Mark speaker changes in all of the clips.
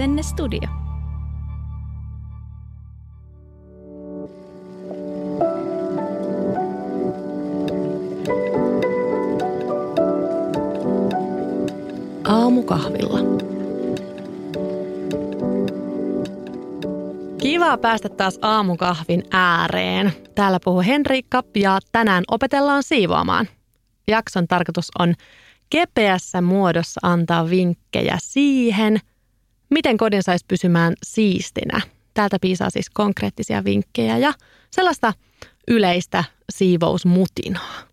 Speaker 1: Asenne Studio.
Speaker 2: Aamukahvilla. Kiva päästä taas aamukahvin ääreen. Täällä puhuu Henriikka ja tänään opetellaan siivoamaan. Jakson tarkoitus on kepeässä muodossa antaa vinkkejä siihen, miten kodin saisi pysymään siistinä. Täältä piisaa siis konkreettisia vinkkejä ja sellaista yleistä siivousmutinaa.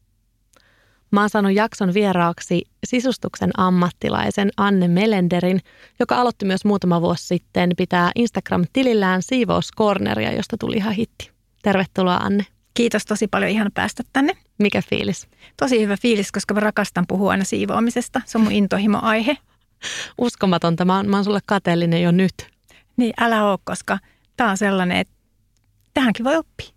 Speaker 2: Mä oon saanut jakson vieraaksi sisustuksen ammattilaisen Anne Melenderin, joka aloitti myös muutama vuosi sitten pitää Instagram-tilillään siivouskorneria, josta tuli ihan hitti. Tervetuloa Anne.
Speaker 3: Kiitos tosi paljon ihan päästä tänne.
Speaker 2: Mikä fiilis?
Speaker 3: Tosi hyvä fiilis, koska mä rakastan puhua aina siivoamisesta. Se on mun intohimo-aihe.
Speaker 2: Uskomatonta. Mä oon, mä oon sulle kateellinen jo nyt.
Speaker 3: Niin, älä oo, koska tää on sellainen, että tähänkin voi oppia.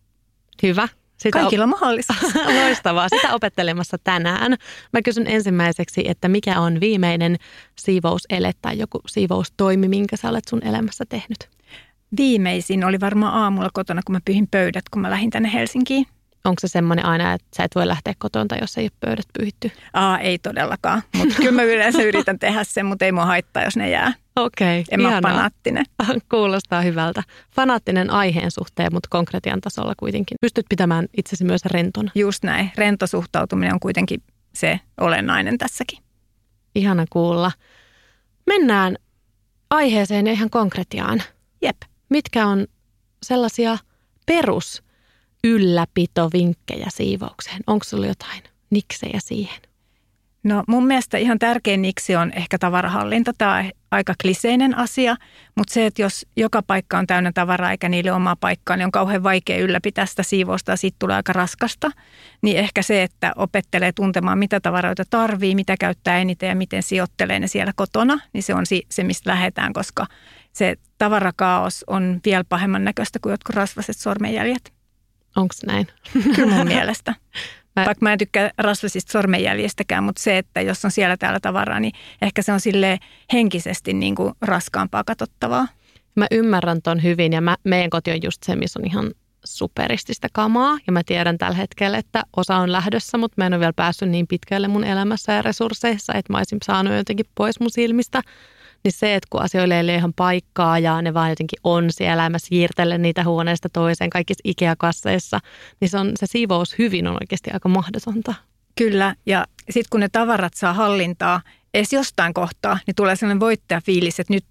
Speaker 2: Hyvä.
Speaker 3: Sitä Kaikilla on mahdollista.
Speaker 2: Loistavaa. Sitä opettelemassa tänään. Mä kysyn ensimmäiseksi, että mikä on viimeinen siivousele tai joku siivoustoimi, minkä sä olet sun elämässä tehnyt?
Speaker 3: Viimeisin oli varmaan aamulla kotona, kun mä pyhin pöydät, kun mä lähdin tänne Helsinkiin.
Speaker 2: Onko se semmoinen aina, että sä et voi lähteä kotonta, jos ei ole pöydät pyyhitty?
Speaker 3: Aa, ei todellakaan. Mutta kyllä mä yleensä yritän tehdä sen, mutta ei mua haittaa, jos ne jää.
Speaker 2: Okei,
Speaker 3: En mä fanaattinen.
Speaker 2: Kuulostaa hyvältä. Fanaattinen aiheen suhteen, mutta konkretian tasolla kuitenkin. Pystyt pitämään itsesi myös rentona.
Speaker 3: Just näin. Rento suhtautuminen on kuitenkin se olennainen tässäkin.
Speaker 2: Ihana kuulla. Mennään aiheeseen ja ihan konkretiaan.
Speaker 3: Jep.
Speaker 2: Mitkä on sellaisia perus ylläpitovinkkejä siivoukseen? Onko sulla jotain niksejä siihen?
Speaker 3: No mun mielestä ihan tärkein niksi on ehkä tavarahallinta. Tämä on aika kliseinen asia, mutta se, että jos joka paikka on täynnä tavaraa eikä niille omaa paikkaa, niin on kauhean vaikea ylläpitää sitä siivousta ja siitä tulee aika raskasta. Niin ehkä se, että opettelee tuntemaan, mitä tavaroita tarvii, mitä käyttää eniten ja miten sijoittelee ne siellä kotona, niin se on se, mistä lähdetään, koska se tavarakaos on vielä pahemman näköistä kuin jotkut rasvaset sormenjäljet.
Speaker 2: Onko näin?
Speaker 3: Kyllä mun mielestä. Mä... Vaikka mä en tykkää rasvasista sormenjäljestäkään, mutta se, että jos on siellä täällä tavaraa, niin ehkä se on sille henkisesti niin kuin raskaampaa katsottavaa.
Speaker 2: Mä ymmärrän ton hyvin ja mä, meidän koti on just se, missä on ihan superististä kamaa. Ja mä tiedän tällä hetkellä, että osa on lähdössä, mutta mä en ole vielä päässyt niin pitkälle mun elämässä ja resursseissa, että mä olisin saanut jotenkin pois mun silmistä niin se, että kun asioille ei ole ihan paikkaa ja ne vaan jotenkin on siellä, mä siirtelen niitä huoneesta toiseen kaikissa Ikea-kasseissa, niin se, on, se siivous hyvin on oikeasti aika mahdotonta.
Speaker 3: Kyllä, ja sitten kun ne tavarat saa hallintaa edes jostain kohtaa, niin tulee sellainen voittajafiilis, että nyt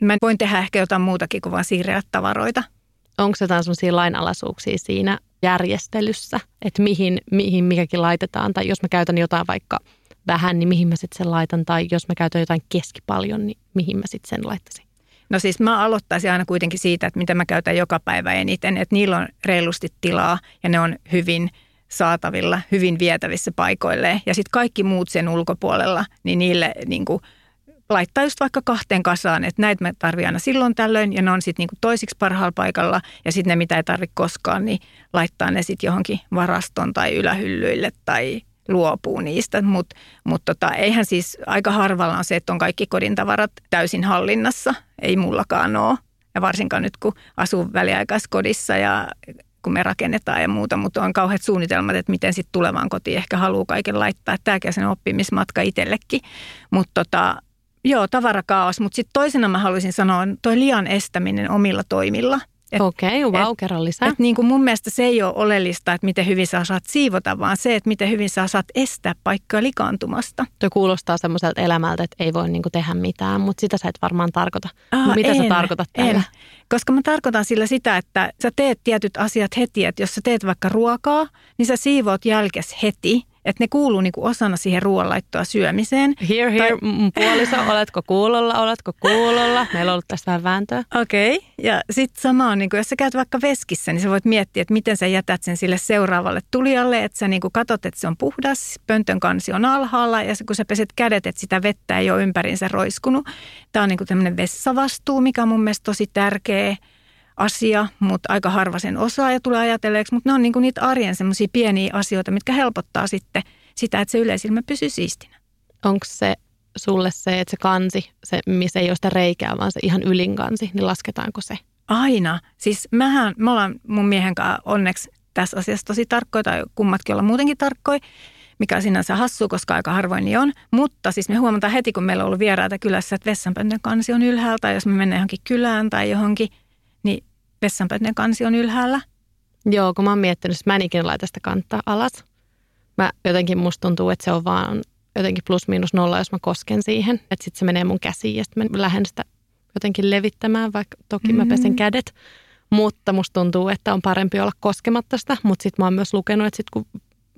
Speaker 3: mä voin tehdä ehkä jotain muutakin kuin vaan siirrellä tavaroita.
Speaker 2: Onko jotain sellaisia lainalaisuuksia siinä järjestelyssä, että mihin, mihin mikäkin laitetaan, tai jos mä käytän jotain vaikka – vähän, niin mihin mä sitten sen laitan. Tai jos mä käytän jotain keskipaljon, niin mihin mä sitten sen laittaisin.
Speaker 3: No siis mä aloittaisin aina kuitenkin siitä, että mitä mä käytän joka päivä eniten. Että niillä on reilusti tilaa ja ne on hyvin saatavilla, hyvin vietävissä paikoille. Ja sitten kaikki muut sen ulkopuolella, niin niille niin kuin laittaa just vaikka kahteen kasaan, että näitä mä tarvitsen aina silloin tällöin ja ne on sitten niinku toisiksi parhaalla paikalla ja sitten ne mitä ei tarvitse koskaan, niin laittaa ne sitten johonkin varaston tai ylähyllyille tai luopuu niistä, mutta mut tota, eihän siis aika harvalla on se, että on kaikki kodin tavarat täysin hallinnassa. Ei mullakaan ole. Ja varsinkaan nyt, kun asuu väliaikaiskodissa ja kun me rakennetaan ja muuta, mutta on kauheat suunnitelmat, että miten sitten tulevaan kotiin ehkä haluaa kaiken laittaa. Tämäkin on sen oppimismatka itsellekin. Mutta tota, joo, tavarakaos. Mutta sitten toisena mä haluaisin sanoa, toi liian estäminen omilla toimilla –
Speaker 2: Okei, okay, wow, kerran lisää.
Speaker 3: Et niin kuin mun mielestä se ei ole oleellista, että miten hyvin sä osaat siivota, vaan se, että miten hyvin sä osaat estää paikkaa likaantumasta.
Speaker 2: Tuo kuulostaa semmoiselta elämältä, että ei voi niin kuin tehdä mitään, mutta sitä sä et varmaan tarkoita. Aa, no, mitä en, sä tarkoitat tällä? En.
Speaker 3: Koska mä tarkoitan sillä sitä, että sä teet tietyt asiat heti, että jos sä teet vaikka ruokaa, niin sä siivoot jälkes heti – että ne kuuluu niin kuin osana siihen ruoanlaittoa syömiseen.
Speaker 2: Here, here, tai... puoliso, oletko kuulolla, oletko kuulolla? Meillä on ollut tästä vähän vääntöä.
Speaker 3: Okei, okay. ja sitten sama on, niin kuin, jos sä käyt vaikka veskissä, niin sä voit miettiä, että miten sä jätät sen sille seuraavalle tulijalle, että sä niin kuin katot, että se on puhdas, pöntön kansi on alhaalla, ja kun sä peset kädet, että sitä vettä ei ole ympärinsä roiskunut. Tämä on niin kuin tämmöinen vessavastuu, mikä on mun mielestä tosi tärkeä asia, mutta aika harva sen osaa ja tulee ajatelleeksi. Mutta ne on niinku niitä arjen semmoisia pieniä asioita, mitkä helpottaa sitten sitä, että se yleisilmä pysyy siistinä.
Speaker 2: Onko se sulle se, että se kansi, se, missä ei ole sitä reikää, vaan se ihan ylin kansi, niin lasketaanko se?
Speaker 3: Aina. Siis mähän, me ollaan mun miehen kanssa onneksi tässä asiassa tosi tarkkoja, tai kummatkin olla muutenkin tarkkoja, mikä sinänsä hassu, koska aika harvoin niin on. Mutta siis me huomataan heti, kun meillä on ollut vieraita kylässä, että vessanpöntön kansi on ylhäällä, tai jos me mennään johonkin kylään tai johonkin, niin vessanpöntön kansi on ylhäällä.
Speaker 2: Joo, kun mä oon miettinyt, että mä en ikinä laita sitä kantaa alas. Mä jotenkin musta tuntuu, että se on vaan jotenkin plus miinus nolla, jos mä kosken siihen. Että sitten se menee mun käsiin ja sitten mä lähden sitä jotenkin levittämään, vaikka toki mm-hmm. mä pesen kädet. Mutta musta tuntuu, että on parempi olla koskematta sitä. Mutta sitten mä oon myös lukenut, että sit kun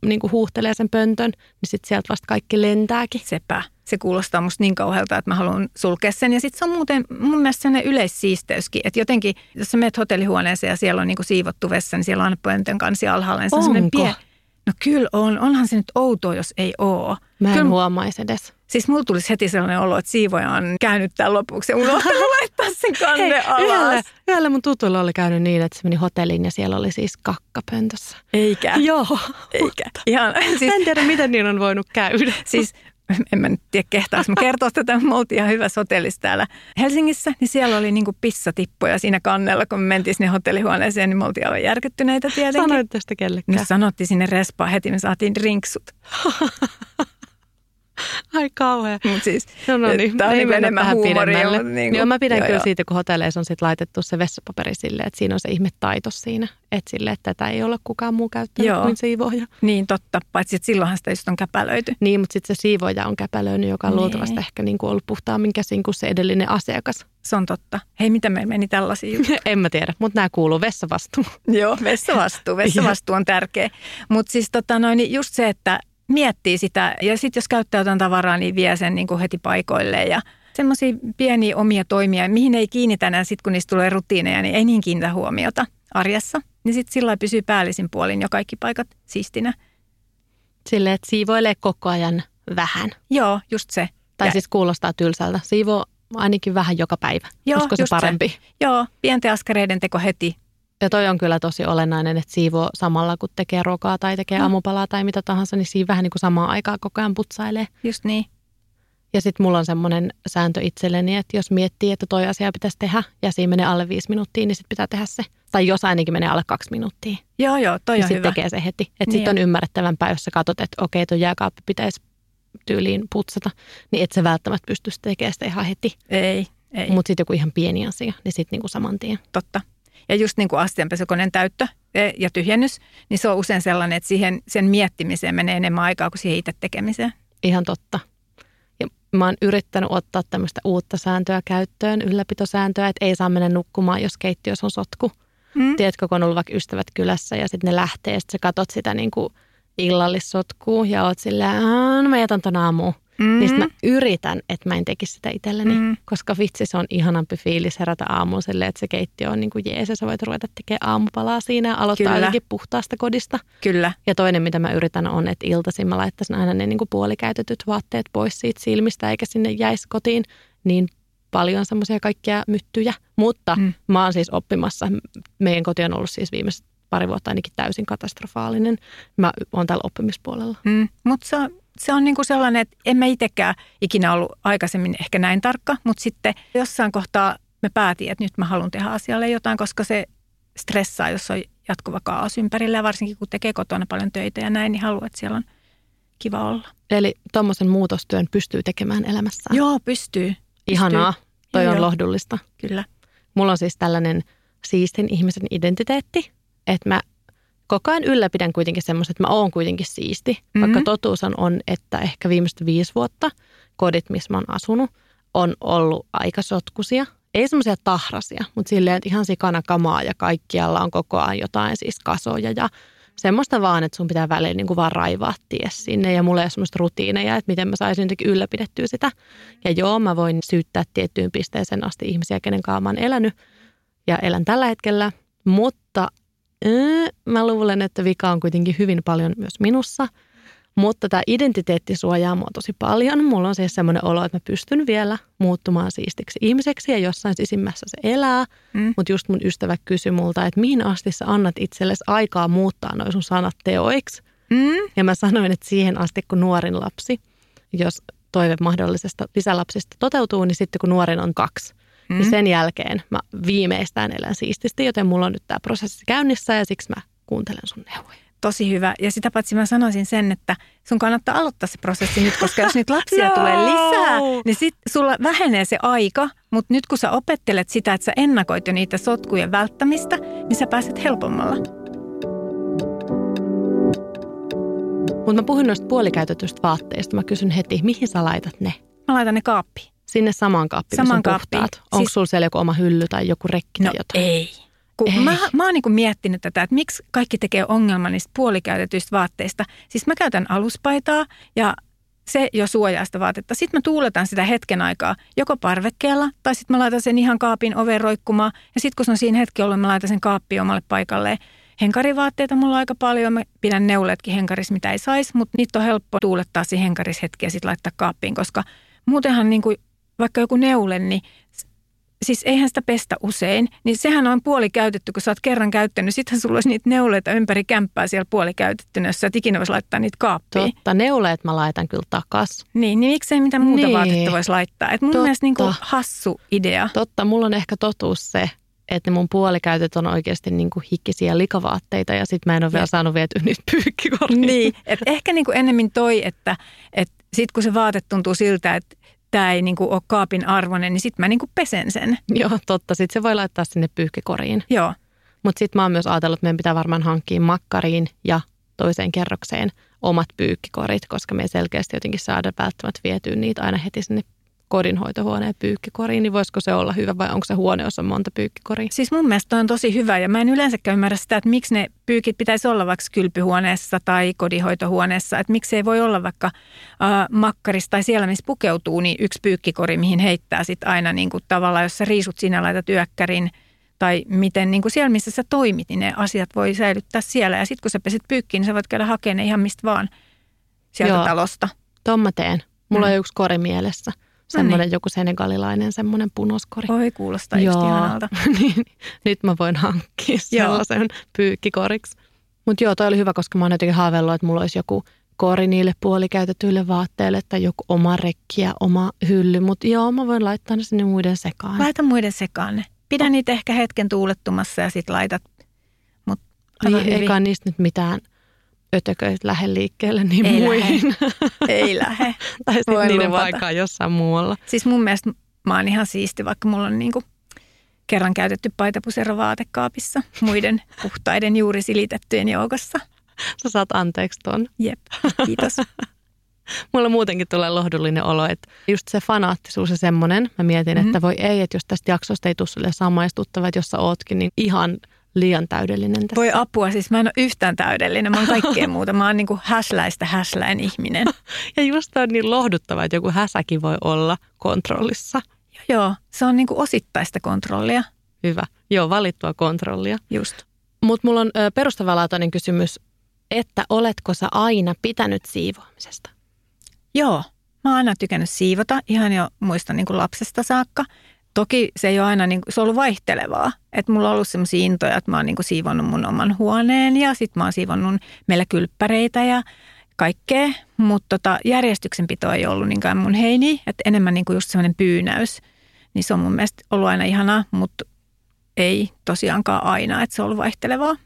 Speaker 2: niin kuin huuhtelee sen pöntön, niin sitten sieltä vasta kaikki lentääkin.
Speaker 3: Sepä. Se kuulostaa musta niin kauhealta, että mä haluan sulkea sen. Ja sitten se on muuten mun mielestä sellainen yleissiisteyskin, että jotenkin, jos sä menet hotellihuoneeseen ja siellä on niin kuin siivottu vessa, niin siellä on aina pöntön kansi alhaalla. Niin se on
Speaker 2: Onko?
Speaker 3: No kyllä on. Onhan se nyt outoa, jos ei oo.
Speaker 2: Mä en
Speaker 3: kyllä,
Speaker 2: huomaisi edes.
Speaker 3: Siis mulla tulisi heti sellainen olo, että siivoja on käynyt tämän lopuksi ja unohtanut laittaa sen kanne
Speaker 2: Hei,
Speaker 3: alas.
Speaker 2: yhdellä, yhdellä mun tutulla oli käynyt niin, että se meni hotelliin ja siellä oli siis kakkapöntössä.
Speaker 3: Eikä.
Speaker 2: Joo.
Speaker 3: Eikä. Ihan, siis,
Speaker 2: en tiedä, miten niin on voinut käydä.
Speaker 3: siis en mä nyt tiedä kehtaas mä kertoa tätä, me oltiin ihan hyvässä hotellissa täällä Helsingissä, niin siellä oli niinku pissatippoja siinä kannella, kun me mentiin sinne hotellihuoneeseen, niin me oltiin aivan järkyttyneitä tietenkin.
Speaker 2: Sanoit tästä kellekään.
Speaker 3: No sanottiin sinne respaa heti, me saatiin drinksut.
Speaker 2: Ai kauhea.
Speaker 3: Mut siis,
Speaker 2: No, no niin,
Speaker 3: Tämä on niin enemmän huumoria. mutta Niin
Speaker 2: Joo, mä pidän
Speaker 3: joo,
Speaker 2: kyllä
Speaker 3: joo.
Speaker 2: siitä, kun hotelleissa on sit laitettu se vessapaperi silleen, että siinä on se ihme taito siinä. Että sille, että tätä ei ole kukaan muu käyttänyt
Speaker 3: Joo.
Speaker 2: kuin siivooja.
Speaker 3: Niin totta, paitsi että silloinhan sitä just on käpälöity.
Speaker 2: Niin, mutta sitten se siivooja on käpälöinyt, joka on
Speaker 3: Niin.
Speaker 2: luultavasti ehkä niin kuin ollut puhtaammin käsin kuin se edellinen asiakas.
Speaker 3: Se on totta. Hei, mitä meillä meni tällaisia juttuja?
Speaker 2: en mä tiedä, mutta nämä kuuluu vessavastuun.
Speaker 3: Joo, vessavastuu. Vessavastuu on tärkeä. Mutta siis tota noin, niin just se, että miettii sitä ja sitten jos käyttää jotain tavaraa, niin vie sen niin kuin heti paikoilleen ja semmoisia pieniä omia toimia, mihin ei kiinnitä enää sitten, kun niistä tulee rutiineja, niin ei niin kiinnitä huomiota arjessa. Niin sitten sillä pysyy päällisin puolin jo kaikki paikat siistinä.
Speaker 2: Silleen, että siivoilee koko ajan vähän.
Speaker 3: Joo, just se.
Speaker 2: Tai
Speaker 3: Ja-
Speaker 2: siis kuulostaa tylsältä. Siivoo ainakin vähän joka päivä.
Speaker 3: Joo,
Speaker 2: Olisiko se
Speaker 3: just se.
Speaker 2: parempi?
Speaker 3: Joo, pienten askareiden teko heti.
Speaker 2: Ja toi on kyllä tosi olennainen, että siivoo samalla kun tekee rokaa tai tekee
Speaker 3: No.
Speaker 2: aamupalaa tai mitä tahansa, niin siinä vähän niin kuin samaan aikaan koko ajan putsailee.
Speaker 3: Just niin.
Speaker 2: Ja sitten mulla on semmoinen sääntö itselleni, että jos miettii, että toi asia pitäisi tehdä ja siinä menee alle viisi minuuttia, niin sitten pitää tehdä se. Tai jos ainakin menee alle kaksi minuuttia,
Speaker 3: Joo, joo, toi
Speaker 2: niin
Speaker 3: on
Speaker 2: sitten
Speaker 3: hyvä.
Speaker 2: tekee se heti. Että
Speaker 3: Niin
Speaker 2: sitten on ymmärrettävämpää, jos sä katsot, että okei, tuo jääkaappi pitäisi tyyliin putsata, niin et sä välttämättä pysty sitä tekemään sitä ihan heti.
Speaker 3: Ei, ei.
Speaker 2: Mutta sitten joku ihan pieni asia, niin sitten niinku saman tien.
Speaker 3: totta. Ja just niin kuin astianpesukoneen täyttö e, ja tyhjennys, niin se on usein sellainen, että siihen, sen miettimiseen menee enemmän aikaa kuin siihen itse tekemiseen.
Speaker 2: Ihan totta. Ja mä oon yrittänyt ottaa tämmöistä uutta sääntöä käyttöön, ylläpitosääntöä, että ei saa mennä nukkumaan, jos keittiössä on sotku.
Speaker 3: Mm.
Speaker 2: Tiedätkö, kun on ollut vaikka ystävät kylässä ja sitten ne lähtee, sitten sä katot sitä niin kuin illallissotkua ja oot silleen, "Aa, no mä jätän ton aamuun.
Speaker 3: Mm.
Speaker 2: Niin mä yritän, että mä en tekisi sitä itselleni,
Speaker 3: Mm.
Speaker 2: koska vitsi se on ihanampi fiilis herätä aamuun silleen, että se keittiö on niin kuin jees ja sä voit ruveta tekemään aamupalaa siinä ja aloittaa
Speaker 3: Kyllä.
Speaker 2: jotenkin puhtaasta kodista.
Speaker 3: Kyllä,
Speaker 2: Ja toinen, mitä mä yritän, on, että iltaisin mä laittaisin aina ne niin kuin puolikäytetyt vaatteet pois siitä silmistä, eikä sinne jäisi kotiin niin paljon semmoisia kaikkia myttyjä. Mutta
Speaker 3: mm.
Speaker 2: mä oon siis oppimassa. Meidän koti on ollut siis viimeiset pari vuotta ainakin täysin katastrofaalinen. Mä oon täällä oppimispuolella.
Speaker 3: mm. mutta se on, se on niin kuin sellainen, että en mä itsekään ikinä ollut aikaisemmin ehkä näin tarkka, mutta sitten jossain kohtaa me päätin, että nyt mä haluan tehdä asialle jotain, koska se stressaa, jos on jatkuva kaos ympärillä ja varsinkin kun tekee kotona paljon töitä ja näin, niin haluaa, että siellä on kiva olla.
Speaker 2: Eli tuommoisen muutostyön pystyy tekemään elämässään.
Speaker 3: Joo, pystyy.
Speaker 2: Ihanaa. Toi
Speaker 3: Joo,
Speaker 2: on
Speaker 3: joo.
Speaker 2: lohdullista.
Speaker 3: Kyllä.
Speaker 2: Mulla on siis tällainen siistin ihmisen identiteetti, että mä koko ajan ylläpidän kuitenkin semmoista, että mä oon kuitenkin siisti. Mm-hmm. Vaikka
Speaker 3: Mhm.
Speaker 2: totuus on, että ehkä viimeiset viisi vuotta kodit, missä mä oon asunut, on ollut aika sotkusia. Ei semmoisia tahrasia, mutta silleen, että ihan sikana kamaa ja kaikkialla on koko ajan jotain siis kasoja ja semmoista vaan, että sun pitää välillä niin kuin vaan raivaa ties sinne ja mulla ei ole semmoista rutiineja, että miten mä saisin jotenkin ylläpidettyä sitä. Ja joo, mä voin syyttää tiettyyn pisteeseen asti ihmisiä, kenen kanssa mä oon elänyt ja elän tällä hetkellä, mutta äh, mä luulen, että vika on kuitenkin hyvin paljon myös minussa. Mutta tämä identiteetti suojaa mua tosi paljon. Mulla on siis semmoinen olo, että mä pystyn vielä muuttumaan siistiksi ihmiseksi ja jossain sisimmässä se elää.
Speaker 3: Mm.
Speaker 2: Mutta just mun ystävä kysyi multa, että mihin asti sä annat itsellesi aikaa muuttaa noin sun sanat teoiksi.
Speaker 3: Mm.
Speaker 2: Ja mä sanoin, että siihen asti kun nuorin lapsi, jos toive mahdollisesta lisälapsista toteutuu, niin sitten kun nuorin on kaksi, mm. niin sen jälkeen mä viimeistään elän siististi, joten mulla on nyt tämä prosessi käynnissä ja siksi mä kuuntelen sun neuvoja
Speaker 3: tosi hyvä. Ja sitä paitsi mä sanoisin sen, että sun kannattaa aloittaa se prosessi nyt, koska jos nyt lapsia no. tulee lisää, niin sit sulla vähenee se aika, mutta nyt kun sä opettelet sitä, että sä ennakoit jo niitä sotkujen välttämistä, niin sä pääset helpommalla.
Speaker 2: Mutta mä puhun noista puolikäytetyistä vaatteista. Mä kysyn heti, mihin sä laitat ne?
Speaker 3: Mä laitan ne kaappiin.
Speaker 2: Sinne samaan kaappiin, samaan kaappiin. Onko siis... sulla siellä joku oma hylly tai joku rekki
Speaker 3: no
Speaker 2: tai jotain?
Speaker 3: ei. Kun Ei. mä, mä oon niin miettinyt tätä, että miksi kaikki tekee ongelman niistä puolikäytetyistä vaatteista. Siis mä käytän aluspaitaa ja se jo suojaa sitä vaatetta. Sitten mä tuuletan sitä hetken aikaa joko parvekkeella tai sitten mä laitan sen ihan kaapin oven roikkumaan. Ja sitten kun se on siinä hetki ollut, mä laitan sen kaappiin omalle paikalleen. Henkarivaatteita mulla on aika paljon. Mä pidän neuleetkin henkaris, mitä ei saisi, mutta niitä on helppo tuulettaa siinä henkaris hetki ja sitten laittaa kaappiin, koska muutenhan niin kuin, vaikka joku neule, niin siis eihän sitä pestä usein, niin sehän on puoli käytetty, kun sä oot kerran käyttänyt. Sittenhän sulla olisi niitä neuleita ympäri kämppää siellä puoli käytettynä, jos sä et ikinä voisi laittaa niitä kaappiin.
Speaker 2: Totta, neuleet mä laitan kyllä takas.
Speaker 3: Niin, niin miksei mitään muuta niin. vaatetta voisi laittaa. Et mun Totta. mielestä niin kuin hassu idea.
Speaker 2: Totta, mulla on ehkä totuus se, että mun puolikäytöt on oikeasti niin kuin hikkisiä likavaatteita ja sitten mä en ole vielä saanut vietyä niitä pyykkikoriin.
Speaker 3: Niin, että ehkä niin kuin ennemmin toi, että, että sitten kun se vaate tuntuu siltä, että tämä ei niin kuin ole kaapin arvoinen, niin sitten mä niin kuin pesen sen.
Speaker 2: Joo, totta. Sitten se voi laittaa sinne pyyhkikoriin.
Speaker 3: Joo.
Speaker 2: Mutta sitten mä oon myös ajatellut, että meidän pitää varmaan hankkia makkariin ja toiseen kerrokseen omat pyykkikorit, koska me ei selkeästi jotenkin saada välttämättä vietyä niitä aina heti sinne kodinhoitohuoneen pyykkikoriin, niin voisiko se olla hyvä vai onko se huone, jossa on monta pyykkikoria?
Speaker 3: Siis mun mielestä on tosi hyvä ja mä en yleensäkään ymmärrä sitä, että miksi ne pyykit pitäisi olla vaikka kylpyhuoneessa tai kodinhoitohuoneessa, että miksi ei voi olla vaikka äh, makkarissa tai siellä, missä pukeutuu, niin yksi pyykkikori, mihin heittää sitten aina niin kuin tavallaan, jos sä riisut sinä laitat yökkärin tai miten niin kuin siellä, missä sä toimit, niin ne asiat voi säilyttää siellä. Ja sitten kun sä pesit pyykkiin, niin sä voit käydä hakemaan ne ihan mistä vaan sieltä Joo. talosta.
Speaker 2: Tuon mä teen. Mulla mm. on yksi kori mielessä. Semmoinen no niin. joku senegalilainen semmoinen punoskori.
Speaker 3: Oi, kuulostaa Joo. just ihanalta.
Speaker 2: niin, nyt mä voin hankkia sellaisen pyykkikoriksi. Mutta joo, toi oli hyvä, koska mä oon jotenkin haaveillut, että mulla olisi joku kori niille puolikäytetyille vaatteille tai joku oma rekki ja oma hylly. Mutta joo, mä voin laittaa ne sinne muiden sekaan.
Speaker 3: Laita muiden sekaan ne. Pidä niitä ehkä hetken tuulettumassa ja sit laitat. Mut
Speaker 2: niin, eikä niistä nyt mitään – ötököitä lähde liikkeelle niin
Speaker 3: ei
Speaker 2: muihin.
Speaker 3: Lähe. Ei lähde.
Speaker 2: tai sitten niiden paikkaa jossain muualla.
Speaker 3: Siis mun mielestä mä oon ihan siisti, vaikka mulla on niinku kerran käytetty paitapusero vaatekaapissa muiden puhtaiden juuri silitettyjen joukossa.
Speaker 2: Sä saat anteeksi ton.
Speaker 3: Jep, kiitos.
Speaker 2: Mulla muutenkin tulee lohdullinen olo, että just se fanaattisuus ja semmoinen, mä mietin, mm-hmm. että voi ei, että jos tästä jaksosta ei tule sulle samaistuttava, että jos sä ootkin, niin ihan liian täydellinen tässä.
Speaker 3: Voi apua, siis mä en ole yhtään täydellinen, mä oon kaikkea muuta. Mä oon niin kuin häsläistä häsläin ihminen.
Speaker 2: ja just on niin lohduttava, että joku häsäkin voi olla kontrollissa.
Speaker 3: Joo, joo. se on niin kuin osittaista kontrollia.
Speaker 2: Hyvä, joo, valittua kontrollia.
Speaker 3: Just.
Speaker 2: Mutta mulla on perustavanlaatuinen kysymys, että oletko sä aina pitänyt siivoamisesta?
Speaker 3: Joo, mä oon aina tykännyt siivota, ihan jo muistan niin kuin lapsesta saakka. Toki se ei ole aina, niin, se on ollut vaihtelevaa. Että mulla on ollut sellaisia intoja, että mä oon niin kuin siivonnut mun oman huoneen ja sitten mä oon siivonnut meillä kylppäreitä ja kaikkea. Mutta tota, järjestyksenpito ei ollut niinkään mun heini, että enemmän niin kuin just semmoinen pyynäys. Niin se on mun mielestä ollut aina ihanaa, mutta ei tosiaankaan aina, että se on ollut vaihtelevaa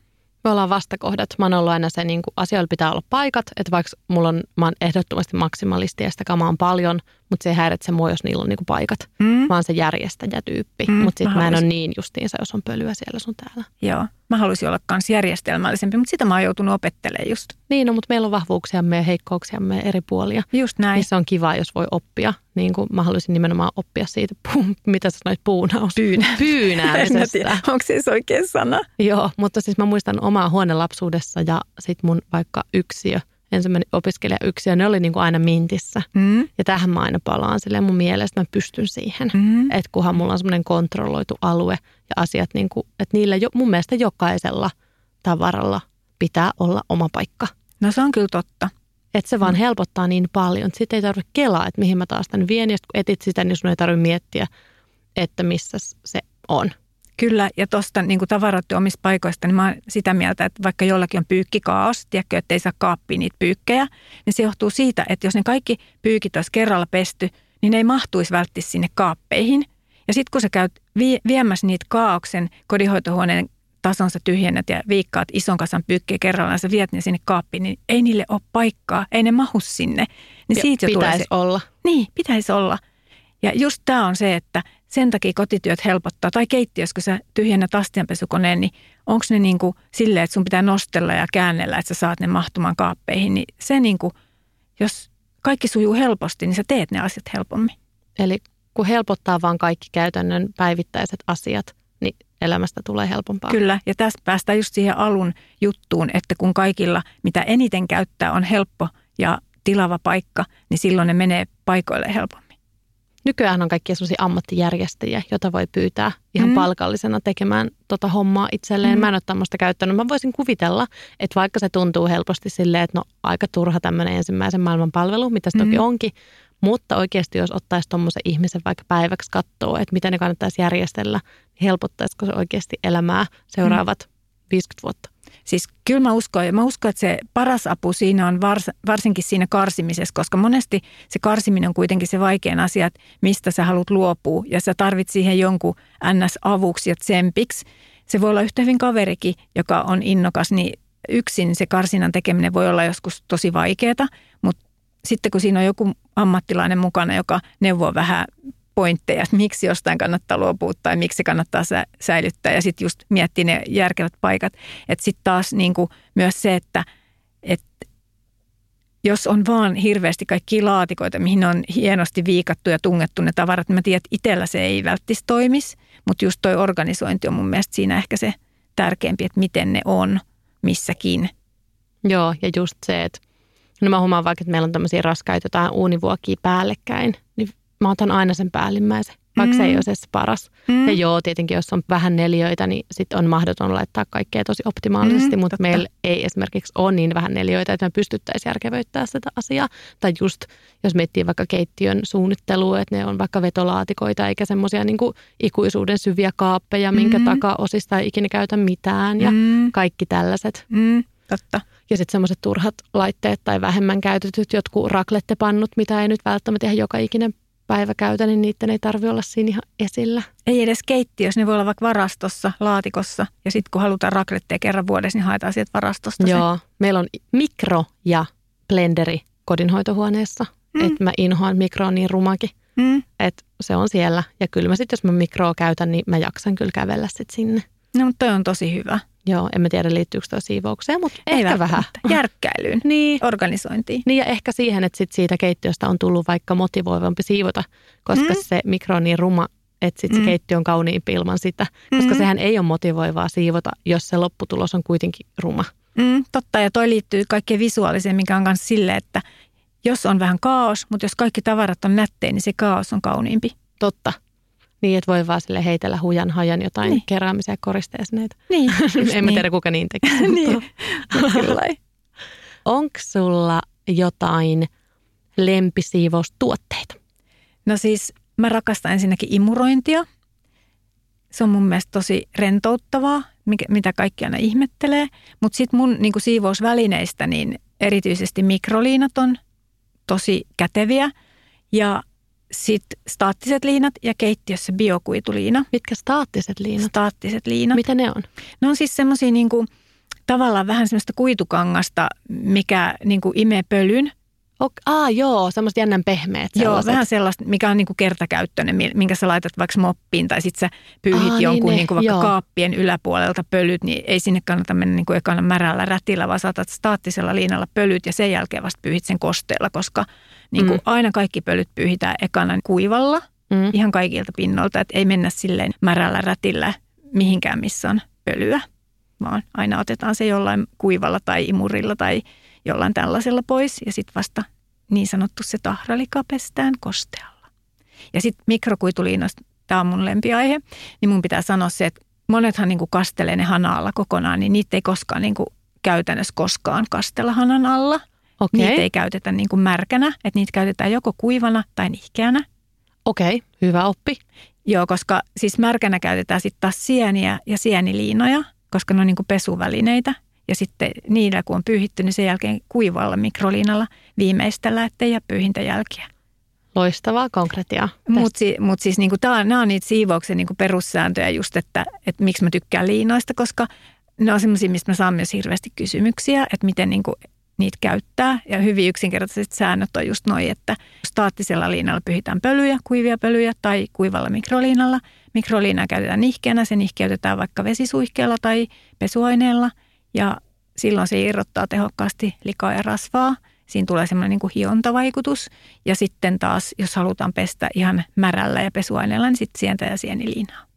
Speaker 2: me ollaan vastakohdat. Mä oon ollut aina se, niin kuin, asioilla pitää olla paikat, että vaikka mulla on, mä oon ehdottomasti maksimalisti ja sitä kamaa on paljon, mutta se ei häiritse mua, jos niillä on niin kuin, paikat. Mm. Oon se järjestäjätyyppi, mm, mutta sitten mä, mä en ole niin justiinsa, jos on pölyä siellä sun täällä.
Speaker 3: Joo, mä haluaisin olla myös järjestelmällisempi, mutta sitä mä oon joutunut opettelemaan just.
Speaker 2: Niin, no, mutta meillä on vahvuuksiamme ja heikkouksiamme eri puolia.
Speaker 3: Just näin.
Speaker 2: Se on kiva, jos voi oppia. Niin kuin mä haluaisin nimenomaan oppia siitä, mitä sä sanoit, puunaus.
Speaker 3: Pyynä.
Speaker 2: Pyynäämisestä.
Speaker 3: Onko se se oikea sana?
Speaker 2: Joo, mutta siis mä muistan omaa huonelapsuudessa ja sitten mun vaikka yksiö – ensimmäinen opiskelijayksiö, ne oli niin kuin aina mintissä. Mm. Ja tähän mä aina palaan silleen mun mielestä, mä pystyn siihen. Mm. Että kunhan mulla on semmoinen kontrolloitu alue ja asiat, niin kuin, että niillä jo, mun mielestä jokaisella tavaralla pitää olla oma paikka.
Speaker 3: No se on kyllä totta.
Speaker 2: Että se vaan mm. helpottaa niin paljon, sitten ei tarvitse kelaa, että mihin mä taas tämän vien. Ja kun etit sitä, niin sun ei tarvitse miettiä, että missä se on.
Speaker 3: Kyllä, ja tuosta niin tavaroiden omista paikoista, niin mä oon sitä mieltä, että vaikka jollakin on pyykkikaos, tiedätkö, että ei saa kaappia niitä pyykkejä, niin se johtuu siitä, että jos ne kaikki pyykit olisi kerralla pesty, niin ne ei mahtuisi välttämättä sinne kaappeihin. Ja sitten kun sä käyt vie- viemässä niitä kaauksen kodinhoitohuoneen tasonsa tyhjennät ja viikkaat ison kasan pyykkiä kerrallaan, sä viet ne sinne kaappiin, niin ei niille ole paikkaa, ei ne mahu sinne. Niin siitä jo tulee
Speaker 2: pitäisi
Speaker 3: se,
Speaker 2: olla.
Speaker 3: Niin, pitäisi olla. Ja just tämä on se, että sen takia kotityöt helpottaa. Tai keittiössä, kun sä tyhjennät astianpesukoneen, niin onko ne niin kuin silleen, että sun pitää nostella ja käännellä, että sä saat ne mahtumaan kaappeihin. Niin se niin kuin, jos kaikki sujuu helposti, niin sä teet ne asiat helpommin.
Speaker 2: Eli kun helpottaa vaan kaikki käytännön päivittäiset asiat, niin elämästä tulee helpompaa.
Speaker 3: Kyllä, ja tästä päästään just siihen alun juttuun, että kun kaikilla, mitä eniten käyttää, on helppo ja tilava paikka, niin silloin ne menee paikoille helpommin.
Speaker 2: Nykyään on kaikkia sellaisia ammattijärjestäjiä, joita voi pyytää ihan
Speaker 3: Mm.
Speaker 2: mm. palkallisena tekemään tota hommaa itselleen.
Speaker 3: Mm.
Speaker 2: Mm. Mä en ole tämmöistä käyttänyt. Mä voisin kuvitella, että vaikka se tuntuu helposti silleen, että no aika turha tämmöinen ensimmäisen maailman palvelu, mitä se
Speaker 3: Mm.
Speaker 2: toki onkin, mutta oikeasti jos ottaisi tuommoisen ihmisen vaikka päiväksi katsoa, että miten ne kannattaisi järjestellä, niin helpottaisiko se oikeasti elämää seuraavat 50 vuotta?
Speaker 3: Siis kyllä mä uskon, ja mä uskon, että se paras apu siinä on vars, varsinkin siinä karsimisessa, koska monesti se karsiminen on kuitenkin se vaikein asia, että mistä sä haluat luopua, ja sä tarvit siihen jonkun NS-avuksi ja tsempiksi. Se voi olla yhtä hyvin kaverikin, joka on innokas, niin yksin se karsinnan tekeminen voi olla joskus tosi vaikeaa, mutta sitten kun siinä on joku ammattilainen mukana, joka neuvoo vähän pointteja, että miksi jostain kannattaa luopua tai miksi kannattaa sä, säilyttää ja sitten just miettiä ne järkevät paikat. Että sitten taas niin kuin myös se, että, että jos on vaan hirveästi kaikki laatikoita, mihin on hienosti viikattu ja tungettu ne tavarat, niin mä tiedän, että itsellä se ei välttis toimisi, mutta just toi organisointi on mun mielestä siinä ehkä se tärkeämpi, että miten ne on missäkin.
Speaker 2: Joo, ja just se, että no mä huomaan vaikka, että meillä on tämmöisiä raskaita jotain uunivuokia päällekkäin, niin mä otan aina sen päällimmäisen, vaikka mm. se ei
Speaker 3: Mm.
Speaker 2: ole se paras. Mm. Ja joo, tietenkin jos on vähän neljöitä, niin sitten on mahdoton laittaa kaikkea tosi optimaalisesti,
Speaker 3: Mm,
Speaker 2: mutta
Speaker 3: totta.
Speaker 2: meillä ei esimerkiksi ole niin vähän neljöitä, että me pystyttäisiin järkevöittämään sitä asiaa. Tai just, jos miettii vaikka keittiön suunnittelua, että ne on vaikka vetolaatikoita, eikä semmoisia niin ikuisuuden syviä kaappeja, minkä
Speaker 3: Mm.
Speaker 2: takaosista ei ikinä käytä mitään ja
Speaker 3: Mm,
Speaker 2: kaikki tällaiset.
Speaker 3: mm, totta.
Speaker 2: Ja sitten semmoiset turhat laitteet tai vähemmän käytetyt jotkut raklettepannut, mitä ei nyt välttämättä ihan joka ikinen päivä käytä, niin niiden ei tarvi olla siinä ihan esillä.
Speaker 3: Ei edes keittiössä, ne voi olla vaikka varastossa, laatikossa. Ja sitten kun halutaan rakletteja kerran vuodessa, niin haetaan sieltä varastosta se.
Speaker 2: Joo, meillä on mikro ja blenderi kodinhoitohuoneessa.
Speaker 3: Mm.
Speaker 2: Että mä inhoan mikroa niin rumakin,
Speaker 3: Mm.
Speaker 2: että se on siellä. Ja kyllä mä sitten, jos mä mikroa käytän, niin mä jaksan kyllä kävellä sitten sinne.
Speaker 3: No, mutta toi on tosi hyvä.
Speaker 2: Joo, en mä tiedä liittyykö toi siivoukseen, mutta
Speaker 3: Ei
Speaker 2: ehkä vähän.
Speaker 3: Järkkäilyyn,
Speaker 2: Niin,
Speaker 3: organisointiin.
Speaker 2: Niin ja ehkä siihen, että sit siitä keittiöstä on tullut vaikka motivoivampi siivota, koska
Speaker 3: Mm.
Speaker 2: se mikro on niin ruma, että sit se
Speaker 3: Mm.
Speaker 2: keittiö on kauniimpi ilman sitä. Koska
Speaker 3: Mm.
Speaker 2: sehän ei ole motivoivaa siivota, jos se lopputulos on kuitenkin ruma.
Speaker 3: Mm, totta, ja toi liittyy kaikkeen visuaaliseen, mikä on myös sille, että jos on vähän kaos, mutta jos kaikki tavarat on nättejä, niin se kaos on kauniimpi.
Speaker 2: Totta. Niin, että voi vaan sille heitellä hujan hajan jotain
Speaker 3: Niin.
Speaker 2: niin. keräämisiä koristeesineitä.
Speaker 3: Niin, just
Speaker 2: en mä tiedä, kuka niin tekee.
Speaker 3: niin.
Speaker 2: Onko sulla jotain lempisiivoustuotteita?
Speaker 3: No siis mä rakastan ensinnäkin imurointia. Se on mun mielestä tosi rentouttavaa, mikä, mitä kaikki aina ihmettelee. Mutta sitten mun niin siivousvälineistä, niin erityisesti mikroliinat on tosi käteviä. Ja sitten staattiset liinat ja keittiössä biokuituliina.
Speaker 2: Mitkä staattiset liinat?
Speaker 3: Staattiset liinat.
Speaker 2: Mitä ne on?
Speaker 3: Ne on siis semmoisia niin tavallaan vähän semmoista kuitukangasta, mikä niin kuin imee pölyn.
Speaker 2: Ok, aa, joo, semmoiset jännän pehmeät
Speaker 3: Joo,
Speaker 2: sellaiset.
Speaker 3: vähän sellaista, mikä on niin kuin kertakäyttöinen, mi- minkä sä laitat vaikka moppiin tai sitten sä pyyhit
Speaker 2: Aa,
Speaker 3: jonkun
Speaker 2: niin ne,
Speaker 3: niin kuin vaikka
Speaker 2: joo.
Speaker 3: kaappien yläpuolelta pölyt, niin ei sinne kannata mennä niin kuin ekana märällä rätillä, vaan saatat staattisella liinalla pölyt ja sen jälkeen vasta pyyhit sen kosteella, koska niin kuin
Speaker 2: Mm.
Speaker 3: aina kaikki pölyt pyyhitään ekana kuivalla,
Speaker 2: Mm.
Speaker 3: ihan kaikilta pinnoilta, että ei mennä silleen märällä rätillä mihinkään, missä on pölyä, vaan aina otetaan se jollain kuivalla tai imurilla tai jollain tällaisella pois ja sitten vasta niin sanottu se tahralika pestään kostealla. Ja sitten mikrokuituliinoista, tämä on mun lempiaihe, niin mun pitää sanoa se, että monethan niin kastelee ne hanaalla kokonaan, niin niitä ei koskaan niin kuin käytännössä koskaan kastella hanan alla.
Speaker 2: Okei,
Speaker 3: Niitä ei käytetä niin kuin märkänä, että niitä käytetään joko kuivana tai nihkeänä.
Speaker 2: okei, hyvä oppi.
Speaker 3: Joo, koska siis märkänä käytetään sitten taas sieniä ja sieniliinoja, koska ne on niin kuin pesuvälineitä. Ja sitten niillä kun on pyyhitty, niin sen jälkeen kuivalla mikroliinalla viimeistellä, ettei jää pyyhintäjälkiä.
Speaker 2: Loistavaa konkretiaa.
Speaker 3: Mutta si, mut siis niinku, tää, nämä on niitä siivouksen niinku perussääntöjä just, että, että miksi mä tykkään liinoista, koska ne on semmoisia, mistä mä saan myös hirveästi kysymyksiä, että miten niinku niitä käyttää. Ja hyvin yksinkertaiset säännöt on just noin, että staattisella liinalla pyhitään pölyjä, kuivia pölyjä tai kuivalla mikroliinalla. Mikroliinaa käytetään nihkeänä, se nihkeytetään vaikka vesisuihkeella tai pesuaineella ja silloin se irrottaa tehokkaasti likaa ja rasvaa. Siinä tulee semmoinen niin kuin hiontavaikutus. Ja sitten taas, jos halutaan pestä ihan märällä ja pesuaineella, niin sitten sientä ja sieniliinaa.